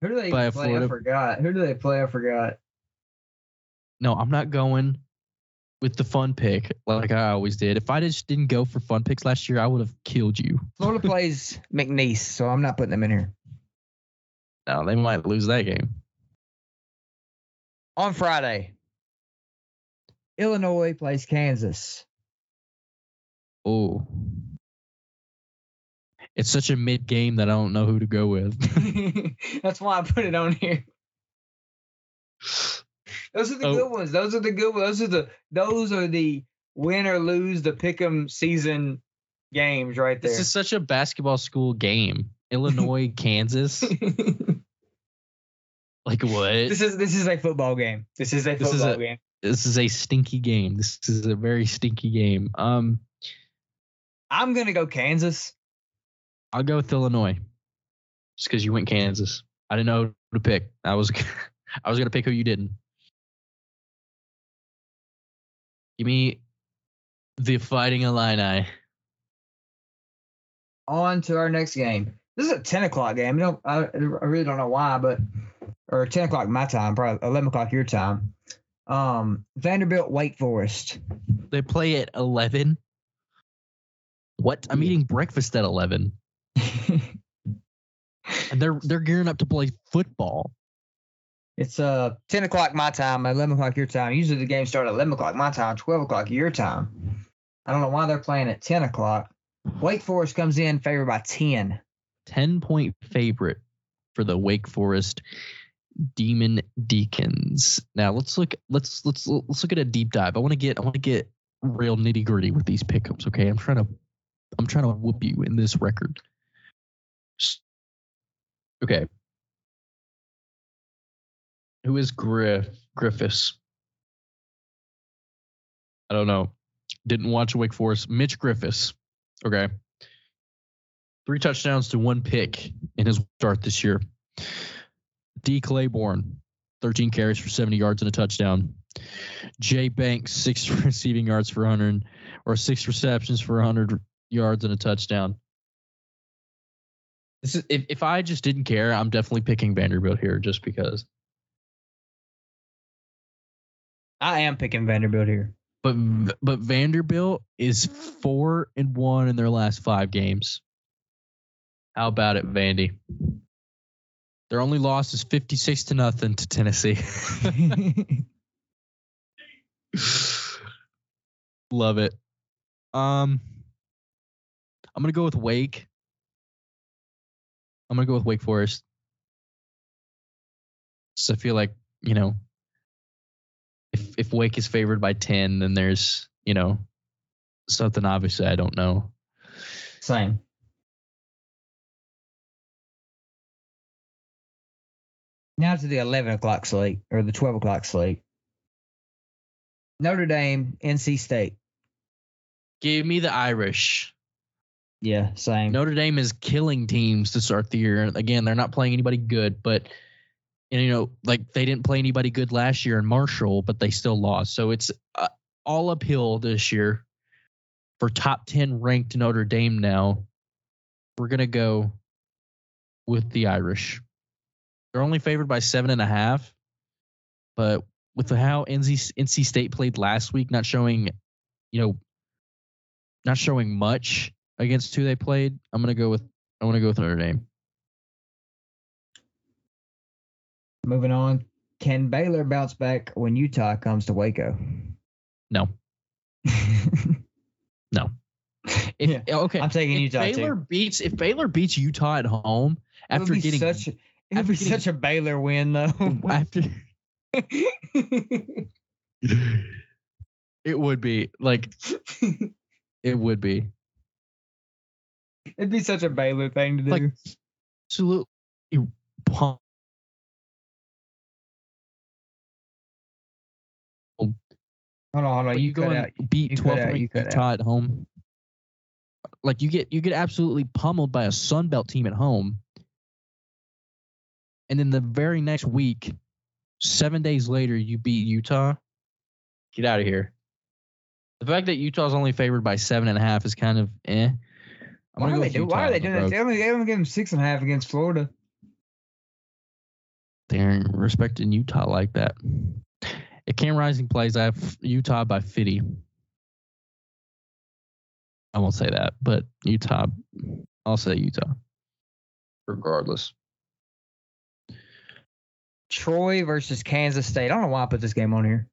who do they play? Florida. I forgot. Who do they play? I forgot. No, I'm not going with the fun pick like I always did. If I just didn't go for fun picks last year, I would have killed you. Florida plays McNeese, so I'm not putting them in here. No, they might lose that game. On Friday, Illinois plays Kansas. Oh. It's such a mid game that I don't know who to go with. That's why I put it on here. Those are the Oh. good ones. Those are the good ones. Those are the those are the win or lose the pick'em season games right there. this is such a basketball school game. Illinois, Kansas. Like what? this is this is a football game. This is a This is football a- game. this is a stinky game. This is a very stinky game. Um, I'm gonna go Kansas. I'll go with Illinois, just because you went Kansas. I didn't know who to pick. I was, I was gonna pick who you didn't. Give me the Fighting Illini. On to our next game. This is a 10 o'clock game. You know, I, I really don't know why, but or 10 o'clock my time, probably 11 o'clock your time. Um, Vanderbilt, Wake Forest. They play at eleven. What? I'm eating breakfast at eleven, and they're they're gearing up to play football. It's uh 10 o'clock my time, 11 o'clock your time. Usually the games start at 11 o'clock my time, 12 o'clock your time. I don't know why they're playing at 10 o'clock. Wake Forest comes in favored by 10. 10 point favorite for the Wake Forest Demon Deacons. Now let's look let's let's let's look at a deep dive. I want to get I want to get real nitty gritty with these pickups. Okay, I'm trying to I'm trying to whoop you in this record. Okay. Who is Griff Griffis? I don't know. Didn't watch Wake Forest. Mitch Griffis. Okay. Three touchdowns to one pick in his start this year. D. Claiborne, 13 carries for 70 yards and a touchdown. Jay Banks, six receiving yards for 100, or six receptions for 100 yards and a touchdown. This is, if, if I just didn't care, I'm definitely picking Vanderbilt here just because. I am picking Vanderbilt here. But but Vanderbilt is four and one in their last five games. How about it, Vandy? Their only loss is 56 to nothing to Tennessee. Love it. Um I'm gonna go with Wake. I'm gonna go with Wake Forest. So I feel like, you know, if if Wake is favored by 10, then there's, you know, something obviously I don't know. Same. Now to the 11 o'clock slate or the 12 o'clock slate. Notre Dame, NC State. Give me the Irish. Yeah, same. Notre Dame is killing teams to start the year. Again, they're not playing anybody good, but and, you know, like they didn't play anybody good last year in Marshall, but they still lost. So it's uh, all uphill this year for top 10 ranked Notre Dame now. We're going to go with the Irish. They're only favored by seven and a half, but with how NC, NC State played last week, not showing, you know, not showing much against who they played, I'm gonna go with I want to go with Notre Dame. Moving on. Can Baylor bounce back when Utah comes to Waco? No. no. If, yeah, okay, I'm taking if Utah Baylor too. beats if Baylor beats Utah at home after getting such, it would be getting, such a Baylor win though. after it would be like it would be It'd be such a Baylor thing to do. like absolutely pump. Hold on, hold on. you, You go and out. beat you 12 out, you ranked out. Utah at home. Like you get you get absolutely pummeled by a Sun Belt team at home. And then the very next week, seven days later, you beat Utah. Get out of here. The fact that Utah's only favored by seven and a half is kind of eh. I'm Why are they with doing? Why Utah are they on the doing that? road. They only, they only gave them six and a half against Florida. They aren't respecting Utah like that. At Cam Rising plays, I have Utah by 50. I won't say that, but Utah, I'll say Utah. Regardless. Troy versus Kansas State. I don't know why I put this game on here.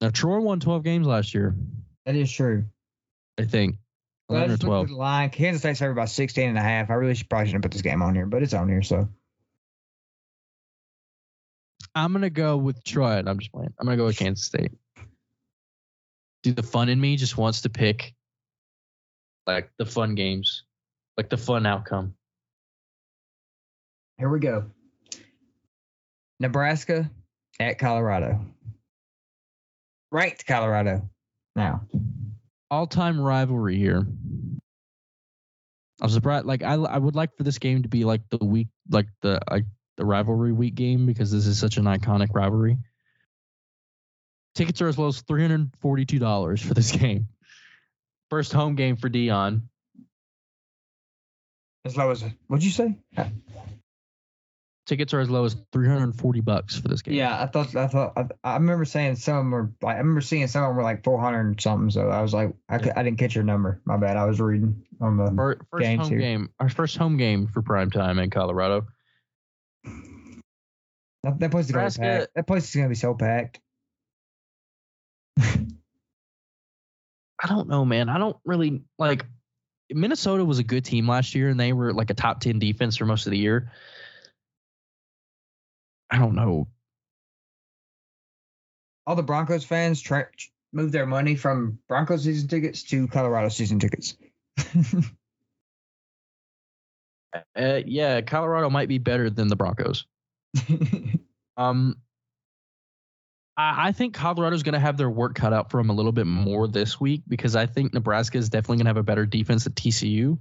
Now, Troy won 12 games last year, That is true. I think. Well, 11 or 12. line. Kansas State's favored by 16 and a half. I really should, probably shouldn't have put this game on here, but it's on here. So I'm going to go with Troy. I'm just playing. I'm going to go with Kansas State. Dude, the fun in me just wants to pick like the fun games, like the fun outcome. here we go. Nebraska at Colorado. Ranked Colorado. Now, all time rivalry here. I'm surprised. Like I, I would like for this game to be like the week, like the like the rivalry week game because this is such an iconic rivalry. Tickets are as low as three hundred forty-two dollars for this game. First home game for Deion. as low as what'd you say? Tickets are as low as three hundred forty bucks for this game. Yeah, I thought I thought I, I remember saying some of them were like I remember seeing some of them were like 400 and something. So I was like I, I didn't catch your number. My bad. I was reading on the. Fir- First home here. game, our first home game for prime time in Colorado. That, that place is gonna be packed. That place is gonna be so packed. I don't know, man. I don't really like. Minnesota was a good team last year, and they were like a top ten defense for most of the year. I don't know. All the Broncos fans try move their money from Broncos season tickets to Colorado season tickets. Uh, yeah, Colorado might be better than the Broncos. Um, I, I think Colorado's going to have their work cut out for them a little bit more this week because I think Nebraska is definitely going to have a better defense at TCU.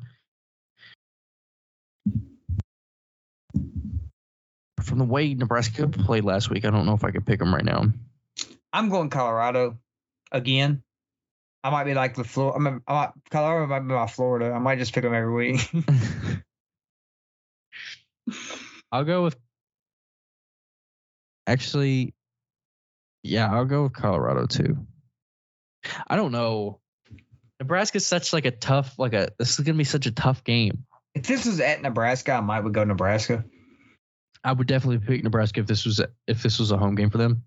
From the way Nebraska played last week, I don't know if I could pick them right now. I'm going Colorado again. I might be like the Florida. I, mean, I might, Colorado might be my Florida. I might just pick them every week. I'll go with. Actually, yeah, I'll go with Colorado too. I don't know. Nebraska's such like a tough, like a. This is gonna be such a tough game. if this was at Nebraska, I might would go Nebraska. I would definitely pick Nebraska if this was a, if this was a home game for them.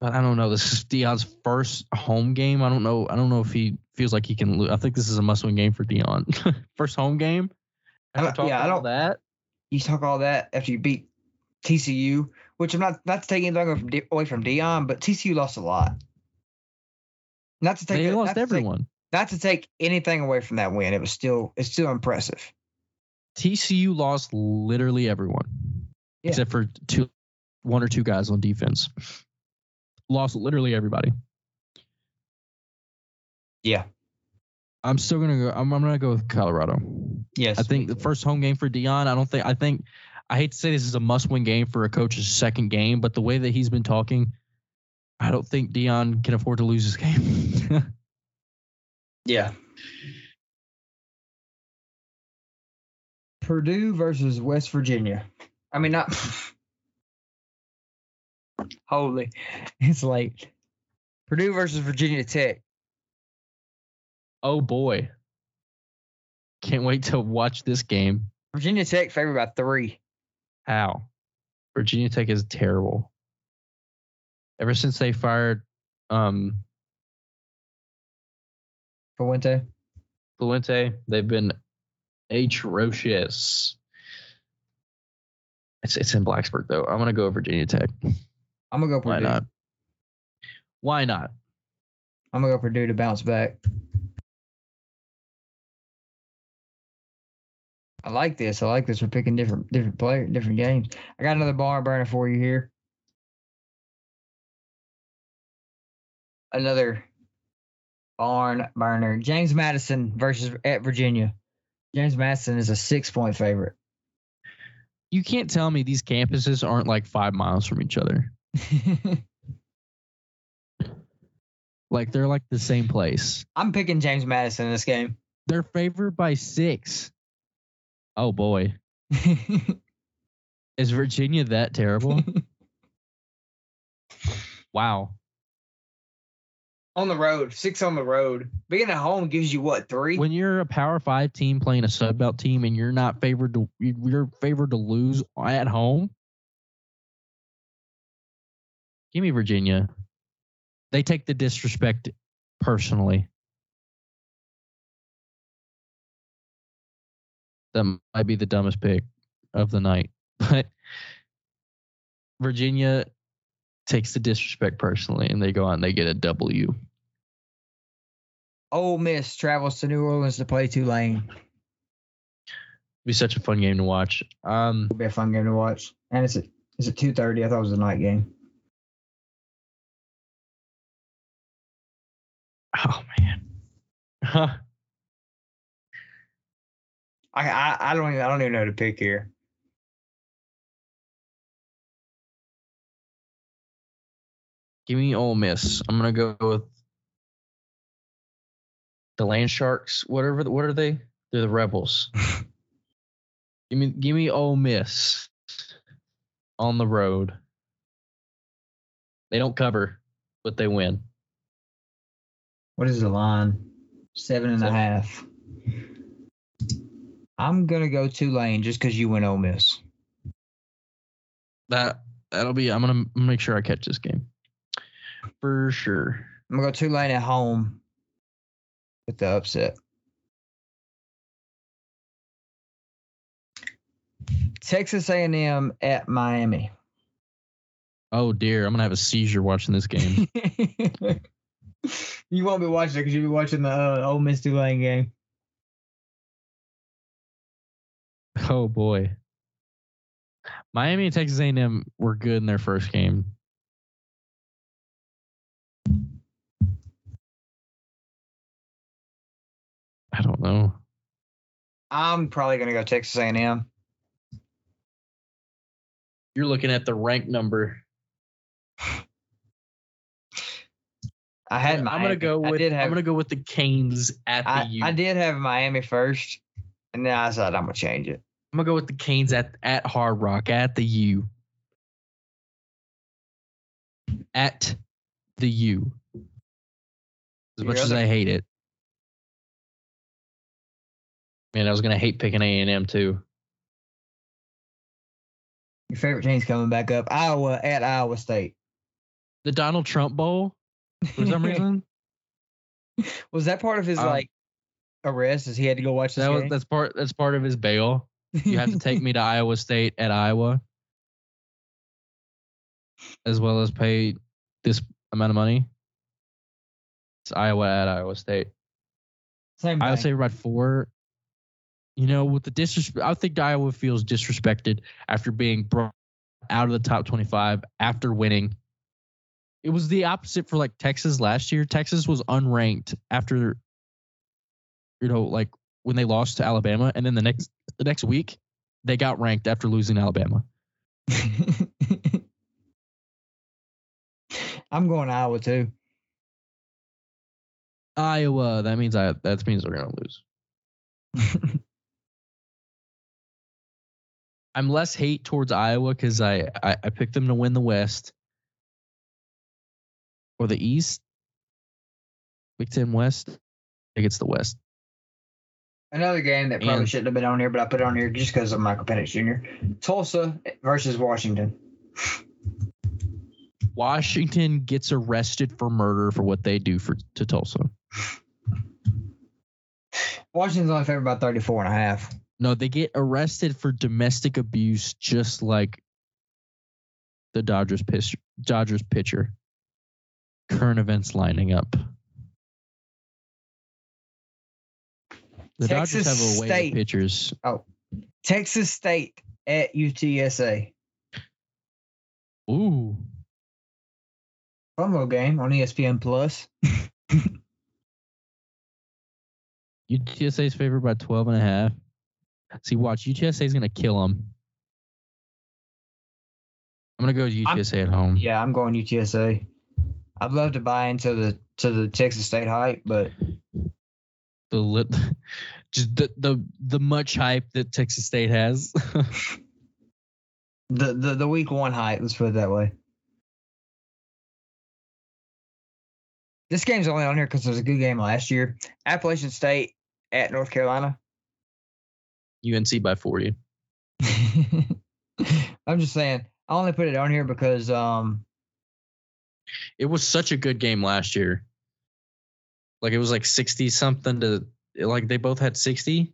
But I don't know. This is Deion's first home game. I don't know. I don't know if he feels like he can lose. I think this is a must-win game for Deion. first home game. I don't- talking yeah, I don't- that. You talk all that after you beat TCU, which I'm not not to take anything away from, away from Deion, but TCU lost a lot. Not to take They lost to take- everyone. not to take anything away from that win, it was still it's still impressive. TCU lost literally everyone, Yeah. except for two, one or two guys on defense. Lost literally everybody. Yeah. I'm still gonna go. I'm, I'm gonna go with Colorado. Yes. I think the first home game for Deion. I don't think. I think. I hate to say this is a must-win game for a coach's second game, but the way that he's been talking, I don't think Dion can afford to lose this game. Yeah. Purdue versus West Virginia. I mean, not. Holy, it's late. Purdue versus Virginia Tech. oh boy, can't wait to watch this game. Virginia Tech favored by three. How? Virginia Tech is terrible. Ever since they fired um Fuente. Fluente, they've been atrocious. It's it's in Blacksburg though. I'm gonna go Virginia Tech. I'm gonna go Purdue. Why not? Why not? I'm gonna go Purdue to bounce back. I like this. I like this. We're picking different different player, different games. I got another barn burner for you here. Another barn burner. James Madison versus at Virginia. James Madison is a six point favorite. You can't tell me these campuses aren't like five miles from each other. Like they're like the same place. I'm picking James Madison in this game. They're favored by six. Oh boy. Is Virginia that terrible? wow. On the road, six on the road. Being at home gives you what three? When you're a Power Five team playing a Sun Belt team and you're not favored to you're favored to lose at home. Give me Virginia. They take the disrespect personally. That might be the dumbest pick of the night, but Virginia takes the disrespect personally, and they go out and they get a W. Ole Miss travels to New Orleans to play Tulane. Be such a fun game to watch. Um, It'll be a fun game to watch. And it's at it's at two thirty. I thought it was a night game. oh man, huh? I I, I don't even I don't even know who to pick here. Give me Ole Miss. I'm gonna go with the Land Sharks. Whatever. What are they? They're the Rebels. give me, give me Ole Miss on the road. They don't cover, but they win. What is the line? Seven and a half. I'm gonna go Tulane just because you went Ole Miss. That that'll be. I'm gonna make sure I catch this game for sure. I'm gonna go Tulane at home with the upset. Texas A&M at Miami. Oh dear, I'm gonna have a seizure watching this game. you won't be watching it because you'll be watching the uh, Ole Miss Tulane game. Oh boy, Miami and Texas A&M were good in their first game. I don't know. I'm probably gonna go Texas A&M. You're looking at the rank number. I had. I'm gonna go I with. did have, I'm gonna go with the Canes at the I, U. I did have Miami first, and then I said I'm gonna change it. I'm gonna go with the Canes at at Hard Rock at the U. At the U. As Your much as I hate it. Man, I was gonna hate picking A and M too. Your favorite team's coming back up. Iowa at Iowa State. The Donald Trump Bowl for some reason. was that part of his Um, like arrest? Is he had to go watch this That was that's part that's part of his bail. You have to take me to Iowa State at Iowa, as well as pay this amount of money. It's Iowa at Iowa State. Same Iowa thing. State by four. You know, with the disrespect, I think Iowa feels disrespected after being brought out of the top 25 after winning. It was the opposite for like Texas last year. Texas was unranked after, you know, like when they lost to Alabama, and then the next the next week they got ranked after losing Alabama. I'm going Iowa too. Iowa. That means I. That means they're gonna lose. I'm less hate towards Iowa because I, I I picked them to win the West or the East. Big Ten West. I think it's the West. Another game that probably And- shouldn't have been on here, but I put it on here just because of Michael Penix Jr. Tulsa versus Washington. Washington gets arrested for murder for what they do for to Tulsa. Washington's only favored by 34 and a half. No, they get arrested for domestic abuse, just like the Dodgers pitcher. Dodgers pitcher. Current events lining up. The Texas Dodgers have a way State. of pitchers. Oh, Texas State at UTSA. Ooh, Promo game on ESPN Plus. UTSA is favored by 12 and a half. See, watch UTSA is gonna kill them. I'm gonna go with I'm- UTSA at home. Yeah, I'm going UTSA. I'd love to buy into the to the Texas State hype, but The lit, just the the the much hype that Texas State has. the the, the week one hype, let's put it that way. This game's only on here because it was a good game last year. Appalachian State at North Carolina. UNC by 40. I'm just saying, I only put it on here because um It was such a good game last year. Like it was like 60 something to like they both had 60.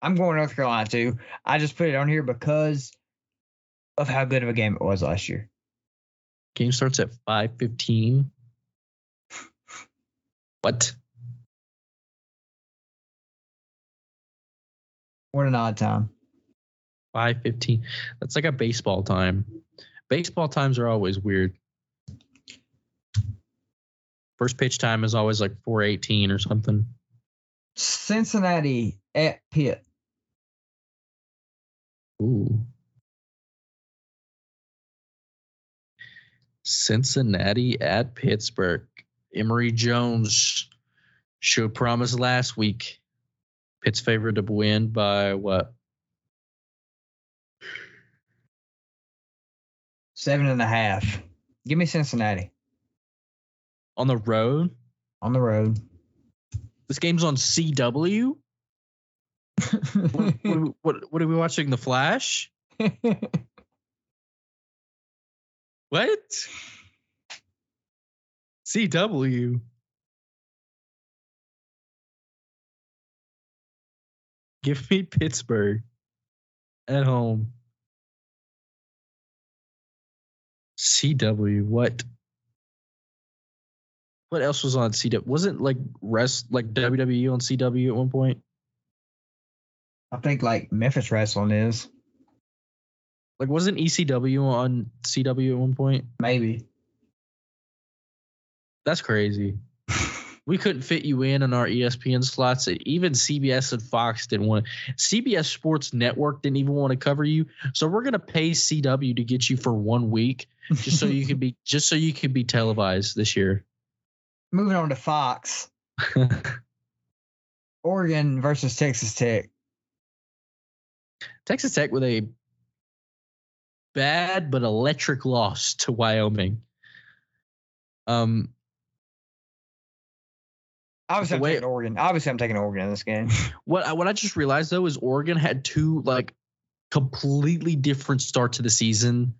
I'm going North Carolina too. I just put it on here because of how good of a game it was last year. Game starts at 5:15. What? What an odd time. 5:15. That's like a baseball time. Baseball times are always weird. First pitch time is always like 4:18 or something. Cincinnati at Pitt. Ooh. Cincinnati at Pittsburgh. Emory Jones showed promise last week. Pitt's favored to win by what? Seven and a half. Give me Cincinnati On the road? on the road. This game's on CW? What, what, what, what are we watching? The Flash? What? CW. Give me Pittsburgh. at home. CW, what? What else was on CW? Wasn't like rest like WWE on CW at one point? I think like Memphis Wrestling is Like wasn't ECW on CW at one point? maybe. That's crazy. We couldn't fit you in on our ESPN slots. Even CBS and Fox didn't want. CBS Sports Network didn't even want to cover you. So we're gonna pay CW to get you for one week, just so you could be just so you could be televised this year. Moving on to Fox, Oregon versus Texas Tech. Texas Tech with a bad but electric loss to Wyoming. Um, Obviously, I'm taking Oregon. Obviously, I'm taking Oregon in this game. what I, what I just realized though is Oregon had two like completely different starts to the season,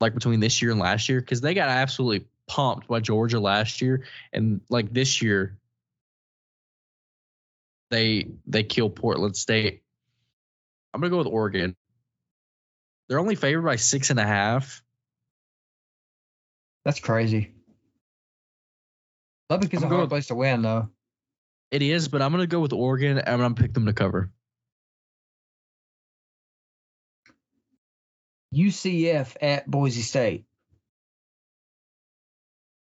like between this year and last year, because they got absolutely pumped by Georgia last year, and like this year, they they killed Portland State. I'm gonna go with Oregon. They're only favored by six and a half. That's crazy. Lubbock is I'm a hard going- place to win, though. It is, but I'm gonna go with Oregon. and I'm gonna pick them to cover. UCF at Boise State.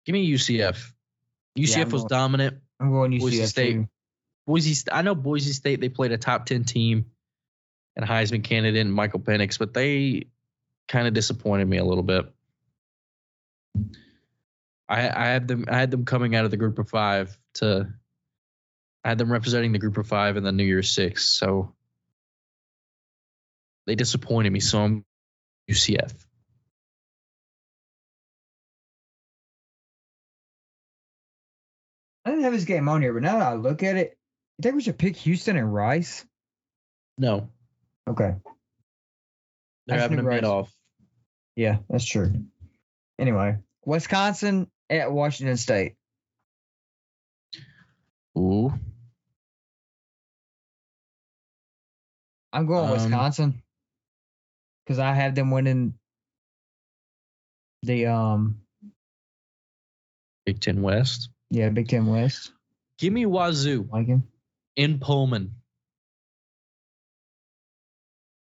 Give me UCF. UCF I'm was going- dominant. I'm going UCF Boise State. too. Boise, I know Boise State. They played a top ten team, and Heisman candidate and Michael Penix, but they kind of disappointed me a little bit. I, I had them. I had them coming out of the group of five to. I had them representing the group of five in the New Year's Six, so they disappointed me. So I'm UCF. I didn't have this game on here, but now that I look at it, you think we should pick Houston and Rice? No, Okay. they're having a mid off. Yeah, that's true. Anyway, Wisconsin at Washington State. Ooh, I'm going Um, Wisconsin because I have them winning the um Big Ten West. yeah Big Ten West. Give me Wazoo. Like him. in Pullman.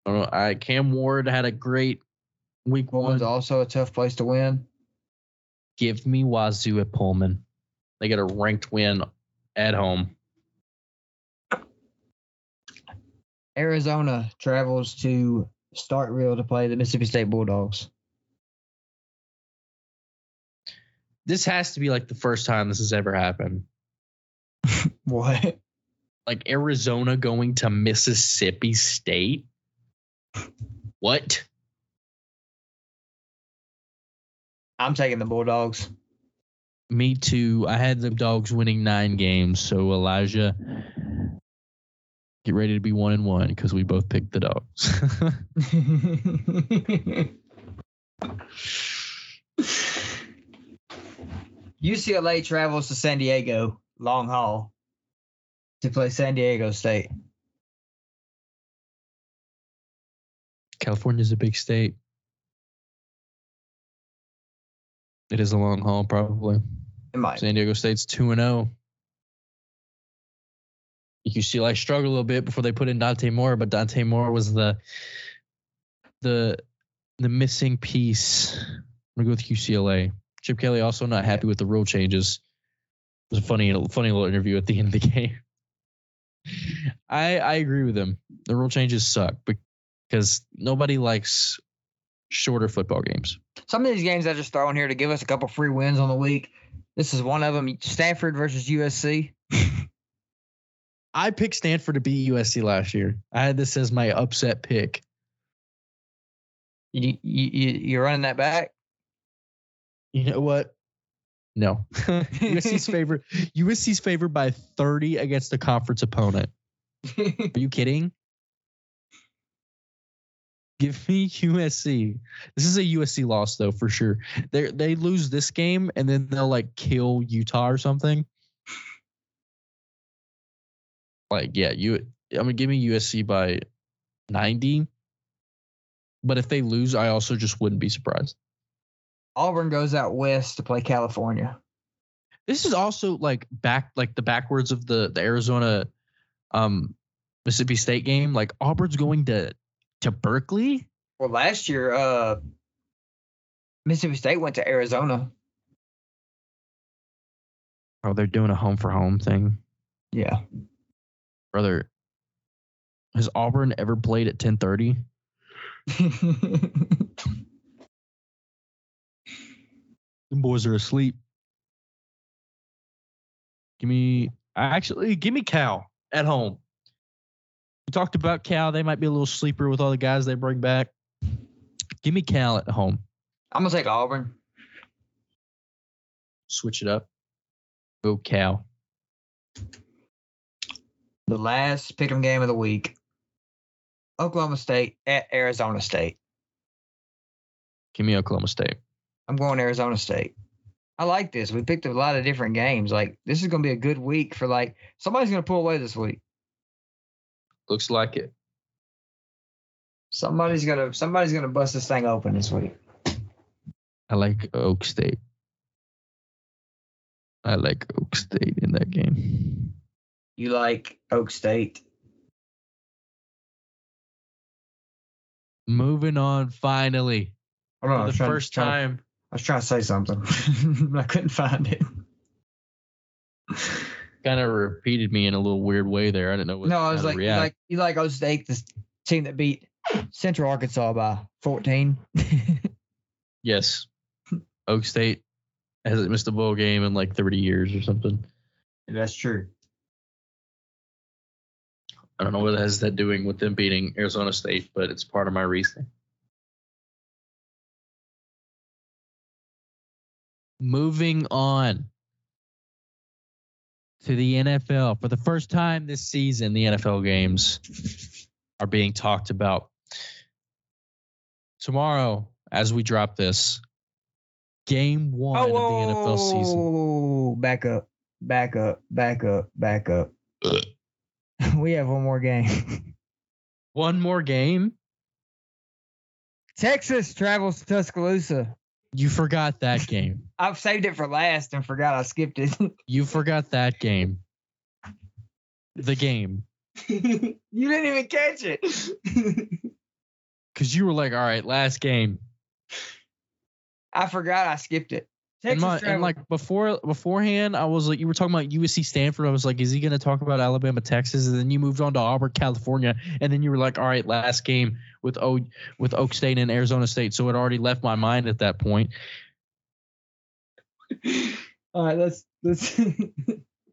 I don't know. I Cam Ward had a great week Pullman's one. also a tough place to win. Give me Wazoo at Pullman. They get a ranked win at home. Arizona travels to Starkville to play the Mississippi State Bulldogs. This has to be like the first time this has ever happened. What? Like Arizona going to Mississippi State. What? I'm taking the Bulldogs. Me too. I had the dogs winning nine games. So Elijah, get ready to be one and one because we both picked the dogs. UCLA travels to San Diego, long haul, to play San Diego State. California is a big state. It is a long haul, probably. It might. San Diego State's two and oh. zero. UCLA struggled a little bit before they put in Dante Moore, but Dante Moore was the the the missing piece. I'm gonna go with UCLA. Chip Kelly also not happy with the rule changes. It was a funny funny little interview at the end of the game. I I agree with him. The rule changes suck because nobody likes shorter football games. Some of these games I just throw in here to give us a couple free wins on the week. This is one of them. Stanford versus USC. I picked Stanford to beat USC last year. I had this as my upset pick. You, you, you, you're running that back? You know what? No. USC's favored. USC's favored by 30 against a conference opponent. Are you kidding? Give me USC. This is a USC loss though, for sure. They they lose this game and then they'll like kill Utah or something. Like yeah, you. I'm gonna give me USC by 90. But if they lose, I also just wouldn't be surprised. Auburn goes out west to play California. This is also like back like the backwards of the the Arizona um Mississippi State game. Like Auburn's going to to Berkeley. Well, last year, uh, Mississippi State went to Arizona. Oh, they're doing a home for home thing. Yeah. Brother, has Auburn ever played at 1030? Them boys are asleep. Give me actually give me Cal at home. We talked about Cal. They might be a little sleeper with all the guys they bring back. Give me Cal at home. I'm gonna take Auburn. Switch it up. Go Cal. The last pick'em game of the week. Oklahoma State at Arizona State. Give me Oklahoma State. I'm going Arizona State. I like this. We picked a lot of different games. Like this is gonna be a good week for like somebody's gonna pull away this week. Looks like it. Somebody's gonna somebody's gonna bust this thing open this week. I like Oak State. I like Oak State in that game. You like Oak State? Moving on finally. I don't know, For the trying- first trying- time. I was trying to say something, but I couldn't find it. Kind of repeated me in a little weird way there. I didn't know what no, I was to like, you react. like you like Oak State, this team that beat Central Arkansas by 14. Yes. Oak State hasn't missed a bowl game in like 30 years or something. That's true. I don't know what it has that doing with them beating Arizona State, but it's part of my reasoning. Moving on to the NFL. For the first time this season, the NFL games are being talked about. Tomorrow, as we drop this, game one Oh, of the NFL season. whoa, back up, back up, back up, back up. we have one more game. One more game. Texas travels to Tuscaloosa. You forgot that game. I've saved it for last and forgot I skipped it. You forgot that game. The game. you didn't even catch it. Because you were like, all right, last game. I forgot I skipped it. And, Texas my, and like before beforehand, I was like, you were talking about USC Stanford. I was like, is he gonna talk about Alabama, Texas? And then you moved on to Auburn, California. And then you were like, all right, last game with O with Oak State and Arizona State. So it already left my mind at that point. all right, let's let's.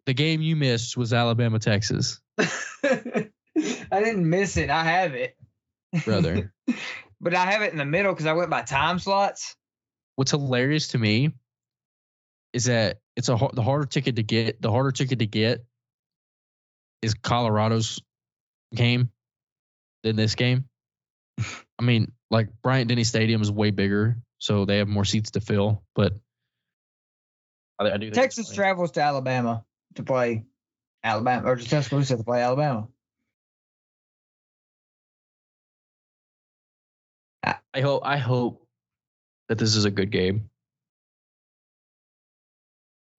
The game you missed was Alabama, Texas, I didn't miss it. I have it, brother. but I have it in the middle because I went by time slots. What's hilarious to me is that it's a the harder ticket to get. The harder ticket to get is Colorado's game than this game. I mean, like Bryant Denny Stadium is way bigger, so they have more seats to fill. But I, I do Texas travels to Alabama to play Alabama or to Tuscaloosa to play Alabama. I hope. I hope that this is a good game.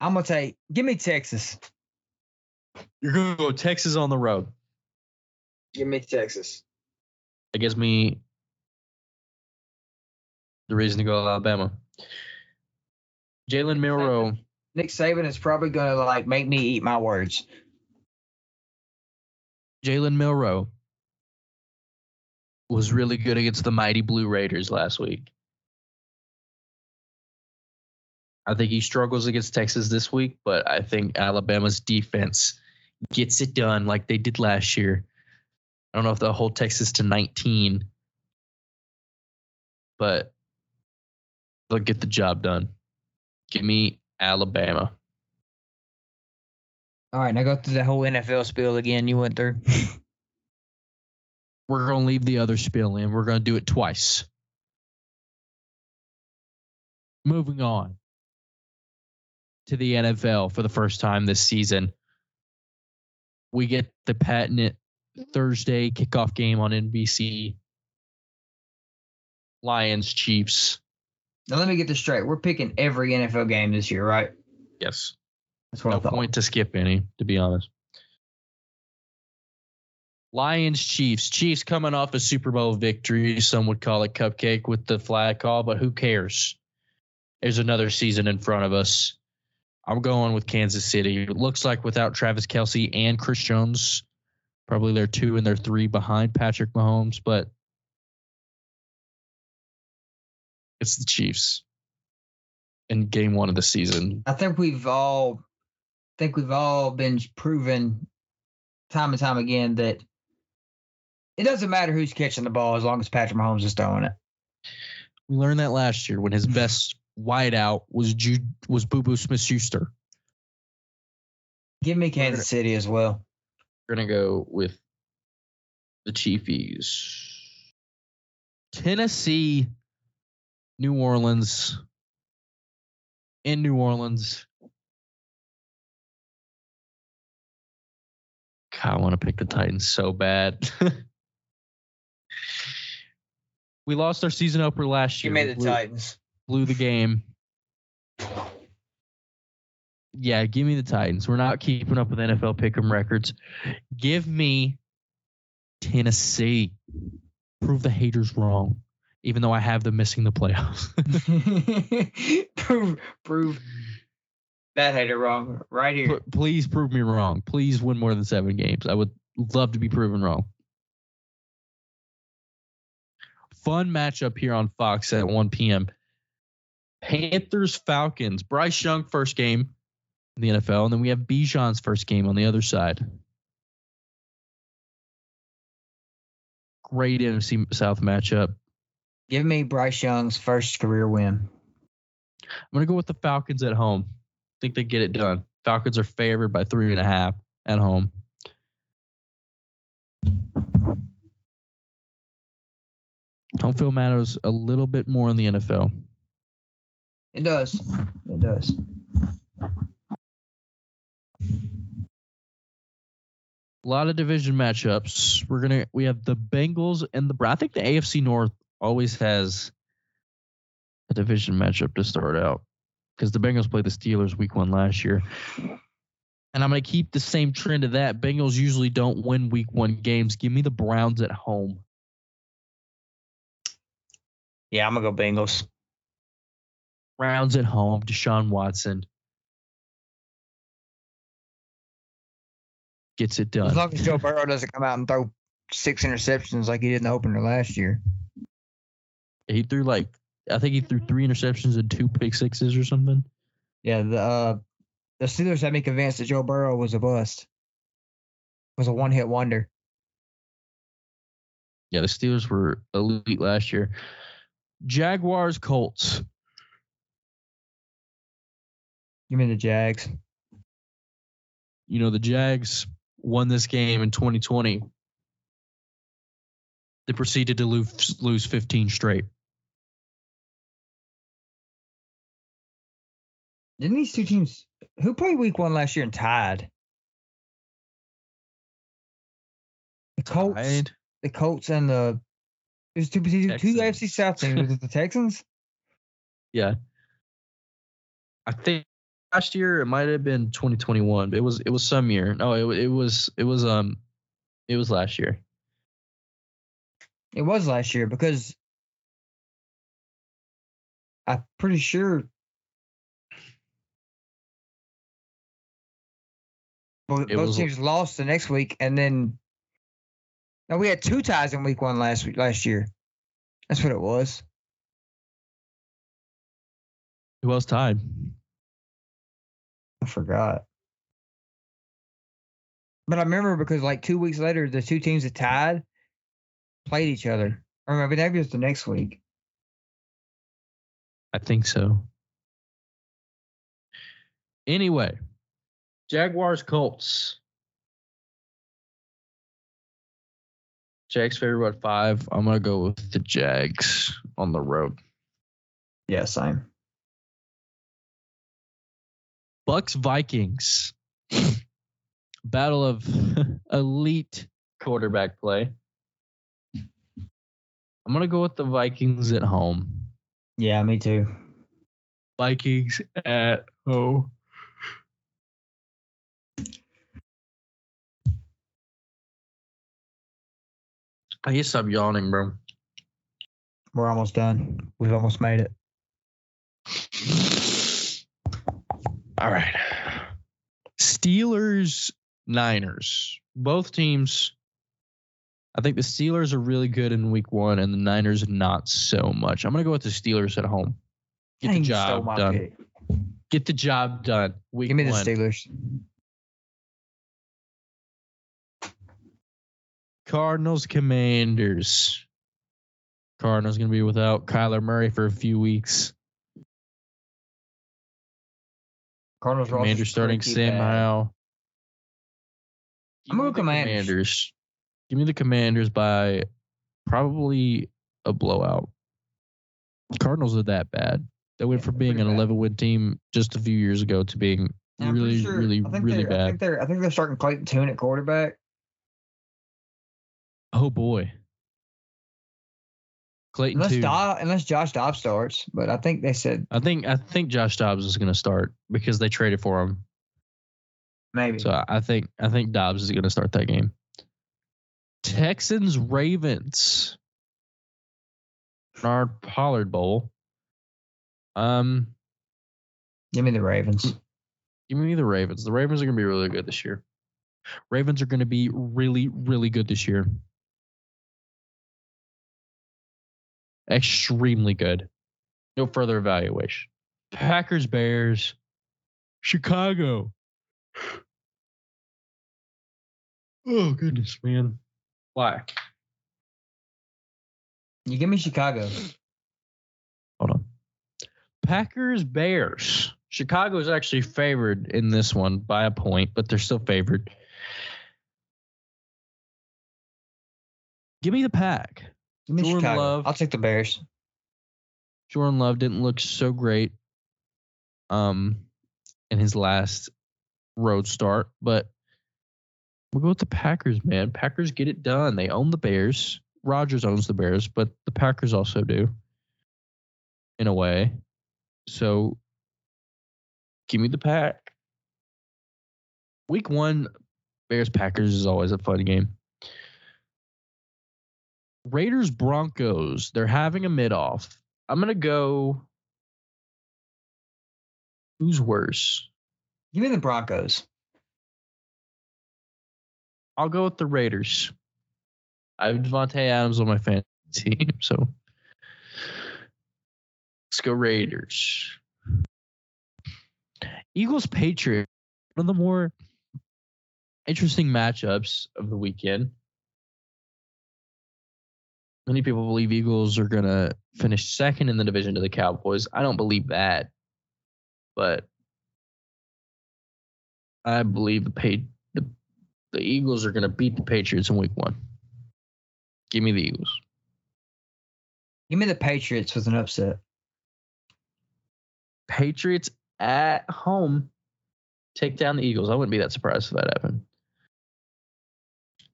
I'm gonna take. Give me Texas. You're gonna go Texas on the road. Give me Texas. That gives me the reason to go to Alabama. Jalen Milroe. Nick Saban is probably gonna like make me eat my words. Jalen Milroe was really good against the mighty Blue Raiders last week. I think he struggles against Texas this week, but I think Alabama's defense gets it done like they did last year. I don't know if they'll hold Texas to 19, but they'll get the job done. Give me Alabama. All right, now go through the whole NFL spiel again. You went through. We're going to leave the other spiel in. We're going to do it twice. Moving on to the NFL for the first time this season. We get the patented Thursday kickoff game on NBC. Lions Chiefs. Now let me get this straight. We're picking every NFL game this year, right? Yes. That's what No I thought. point to skip any, to be honest. Lions Chiefs. Chiefs coming off a Super Bowl victory. Some would call it cupcake with the flag call, but who cares? There's another season in front of us. I'm going with Kansas City. It looks like without Travis Kelce and Chris Jones, probably they're two and they're three behind Patrick Mahomes, but it's the Chiefs in game one of the season. I think we've all I think we've all been proven time and time again that it doesn't matter who's catching the ball as long as Patrick Mahomes is throwing it. We learned that last year when his best wideout was Ju- was Boo Boo Smith Schuster. Give me Kansas City as well. We're gonna go with the Chiefies. Tennessee, New Orleans. In New Orleans. God, I want to pick the Titans so bad. we lost our season opener last year. Give me We the blew- Titans. Blew the game. Yeah, give me the Titans. We're not keeping up with NFL pick'em records. Give me Tennessee. Prove the haters wrong, even though I have them missing the playoffs. prove prove that hater wrong right here. P- Please prove me wrong. Please win more than seven games. I would love to be proven wrong. Fun matchup here on Fox at 1 p.m. Panthers Falcons. Bryce Young first game in the NFL, and then we have Bijan's first game on the other side. Great NFC South matchup. Give me Bryce Young's first career win. I'm gonna go with the Falcons at home. I think they get it done. Falcons are favored by three and a half at home. Home field matters a little bit more in the NFL. It does. It does. A lot of division matchups. We're gonna we have the Bengals and the I think the AFC North always has a division matchup to start out because the Bengals played the Steelers week one last year. And I'm gonna keep the same trend of that. Bengals usually don't win week one games. Give me the Browns at home. Yeah, I'm gonna go Bengals. Browns at home. Deshaun Watson gets it done. As long as Joe Burrow doesn't come out and throw six interceptions like he did in the opener last year. he threw like I think he threw three interceptions and two pick sixes or something. Yeah, the uh, the Steelers had me convinced that Joe Burrow was a bust. Was a one hit wonder. Yeah, the Steelers were elite last year. Jaguars, Colts. Give me the Jags. You know, the Jags won this game in 2020. They proceeded to lose, lose 15 straight. Didn't these two teams who played week one last year and tied? The Colts, Tied. the Colts, and the there's two two. AFC South teams. Was it the Texans? Yeah. I think last year it might have been 2021, but it was it was some year. No, it, it was it was um it was last year. It was last year because I'm pretty sure. Both, both teams lost the next week, and then now we had two ties in week one last week last year. That's what it was. Who else tied? I forgot. But I remember because like two weeks later, the two teams that tied played each other. Or maybe it was the next week. I think so. Anyway, Jaguars Colts. Jags favorite five? I'm gonna go with the Jags on the road. Yeah, same. Bucs Vikings. Battle of elite quarterback play. I'm gonna go with the Vikings at home. Yeah, me too. Vikings at home. I guess I'm yawning, bro. We're almost done. We've almost made it. All right. Steelers, Niners. Both teams. I think the Steelers are really good in week one and the Niners not so much. I'm going to go with the Steelers at home. Get Dang, the stole job my done. pick. Get the job done. Week Give me the one. Steelers. Cardinals, Commanders. Cardinals going to be without Kyler Murray for a few weeks. Cardinals Commanders starting Sam bad. Howell. I'm gonna Give go me the Commanders. Commanders. Give me the Commanders by probably a blowout. Cardinals are that bad. They went Yeah, from being an bad. 11 win team just a few years ago to being I'm really, sure- really, really they're- I think bad. they're I think they're starting Clayton Tune at quarterback. Oh boy. Clayton Unless too. Do- unless Josh Dobbs starts, but I think they said I think I think Josh Dobbs is going to start because they traded for him. maybe. So I- I think I think Dobbs is going to start that game. Texans Ravens. Bernard Pollard Bowl. Um, Give me the Ravens. give me the Ravens. The Ravens are going to be really good this year. Ravens are going to be really really good this year. Extremely good. No further evaluation. Packers Bears. Chicago. Oh goodness, man. Why? You give me Chicago. Hold on. Packers Bears. Chicago is actually favored in this one by a point, but they're still favored. Give me the pack. Give me Jordan Chicago. Love. I'll take the Bears. Jordan Love didn't look so great um in his last road start, but we'll go with the Packers, man. Packers get it done. They own the Bears. Rodgers owns the Bears, but the Packers also do in a way. So give me the pack. Week one, Bears Packers is always a fun game. Raiders Broncos, they're having a mid off. I'm gonna go. Who's worse? Give me the Broncos. I'll go with the Raiders. I have Davante Adams on my fantasy team, so let's go Raiders. Eagles Patriots, one of the more interesting matchups of the weekend. Many people believe Eagles are gonna finish second in the division to the Cowboys. I don't believe that, but I believe the pay the the Eagles are going to beat the Patriots in week one. Give me the Eagles. Give me the Patriots with an upset. Patriots at home take down the Eagles. I wouldn't be that surprised if that happened.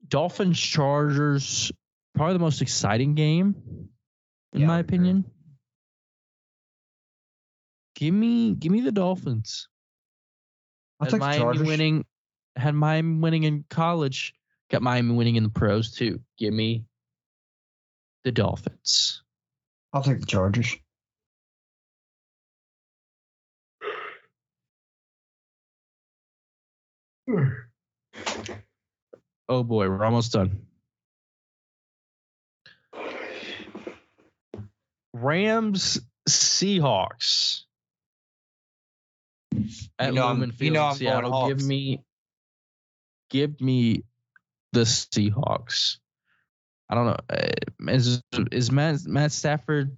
Dolphins Chargers, probably the most exciting game, in Yeah, my agree. opinion. Give me give me the Dolphins. I'll had Miami Chargers. winning had Miami winning in college, got Miami winning in the pros too. Give me the Dolphins. I'll take the Chargers. Oh boy, we're almost done. Rams Seahawks at You know I'm- you Field know in I'm going Seattle. Give me, give me the Seahawks. I don't know. uh, Is is Matt Matt Stafford?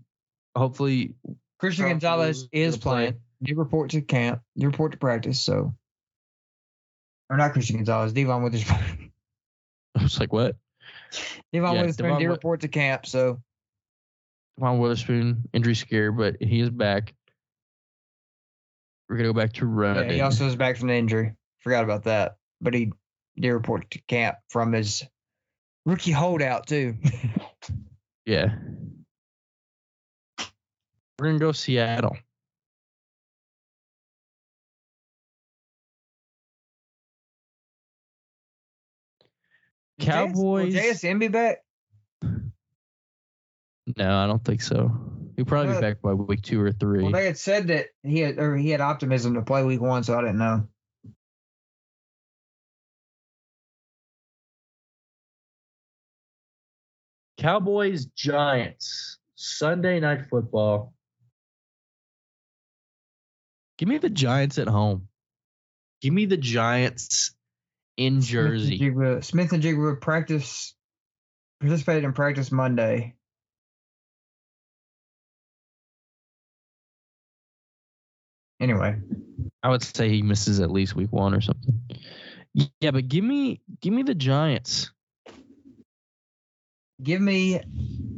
Hopefully, Christian Chargers Gonzalez is gonna play. playing. You report to camp. You report to practice. So, or not Christian Gonzalez. Devon Witherspoon. I was like, what? Devon Yeah, Witherspoon Devon did Wi- report to camp. So, Devon Witherspoon injury scare, but he is back. We're gonna go back to running. yeah, he also is back from the injury. Forgot about that. But he did report to camp from his Rookie holdout too. Yeah. We're gonna go Seattle. Cowboys. Will JSN be back? No, I don't think so. He'll probably be back by week two or three. Well, they had said that he had or he had optimism to play week one, so I didn't know. Cowboys Giants Sunday night football. Give me the Giants at home. Give me the Giants in Jersey. Smith and Jigba, Smith-Njigba practice participated in practice Monday. Anyway, I would say he misses at least week one or something. Yeah, but give me give me the Giants. give me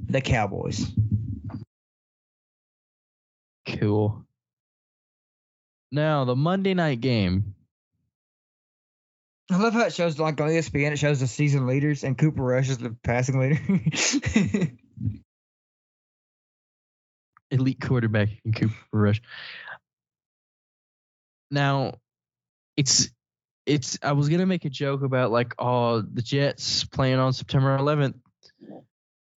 the Cowboys. Cool. Now the Monday night game. I love how it shows like on ESPN. It shows the season leaders and Cooper Rush is the passing leader. elite quarterback in Cooper Rush. Now, it's it's. I was gonna make a joke about like, oh, the Jets playing on September 11th,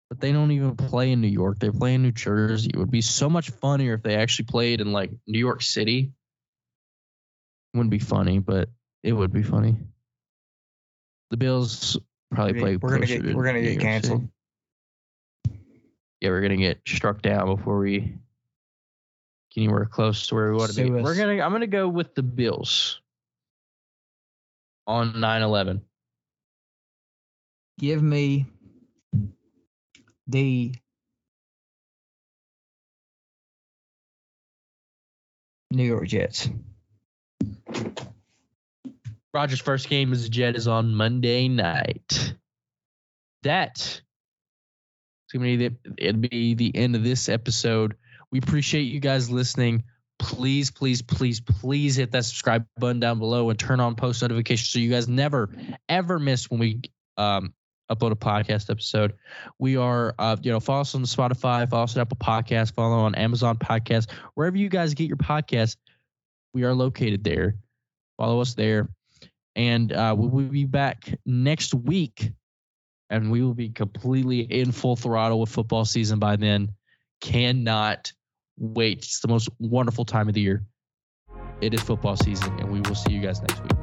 but they don't even play in New York. They play in New Jersey. It would be so much funnier if they actually played in like New York City. Wouldn't be funny, but it would be funny. The Bills probably play. we're gonna get to we're gonna get York City. canceled. yeah, we're gonna get struck down before we get anywhere close to where we want to be. Us. We're gonna I'm gonna go with the Bills on 9-11. Give me the New York Jets. Rodgers' first game as a Jet is on Monday night. That gonna be the, it'll be the end of this episode. We appreciate you guys listening. Please, please, please, please hit that subscribe button down below and turn on post notifications so you guys never ever miss when we um, upload a podcast episode. We are, uh, you know, follow us on Spotify, follow us on Apple Podcasts, follow on Amazon Podcasts, wherever you guys get your podcasts. We are located there. Follow us there, and uh, we will be back next week, and we will be completely in full throttle with football season by then. Cannot wait! It's the most wonderful time of the year. It is football season, and we will see you guys next week.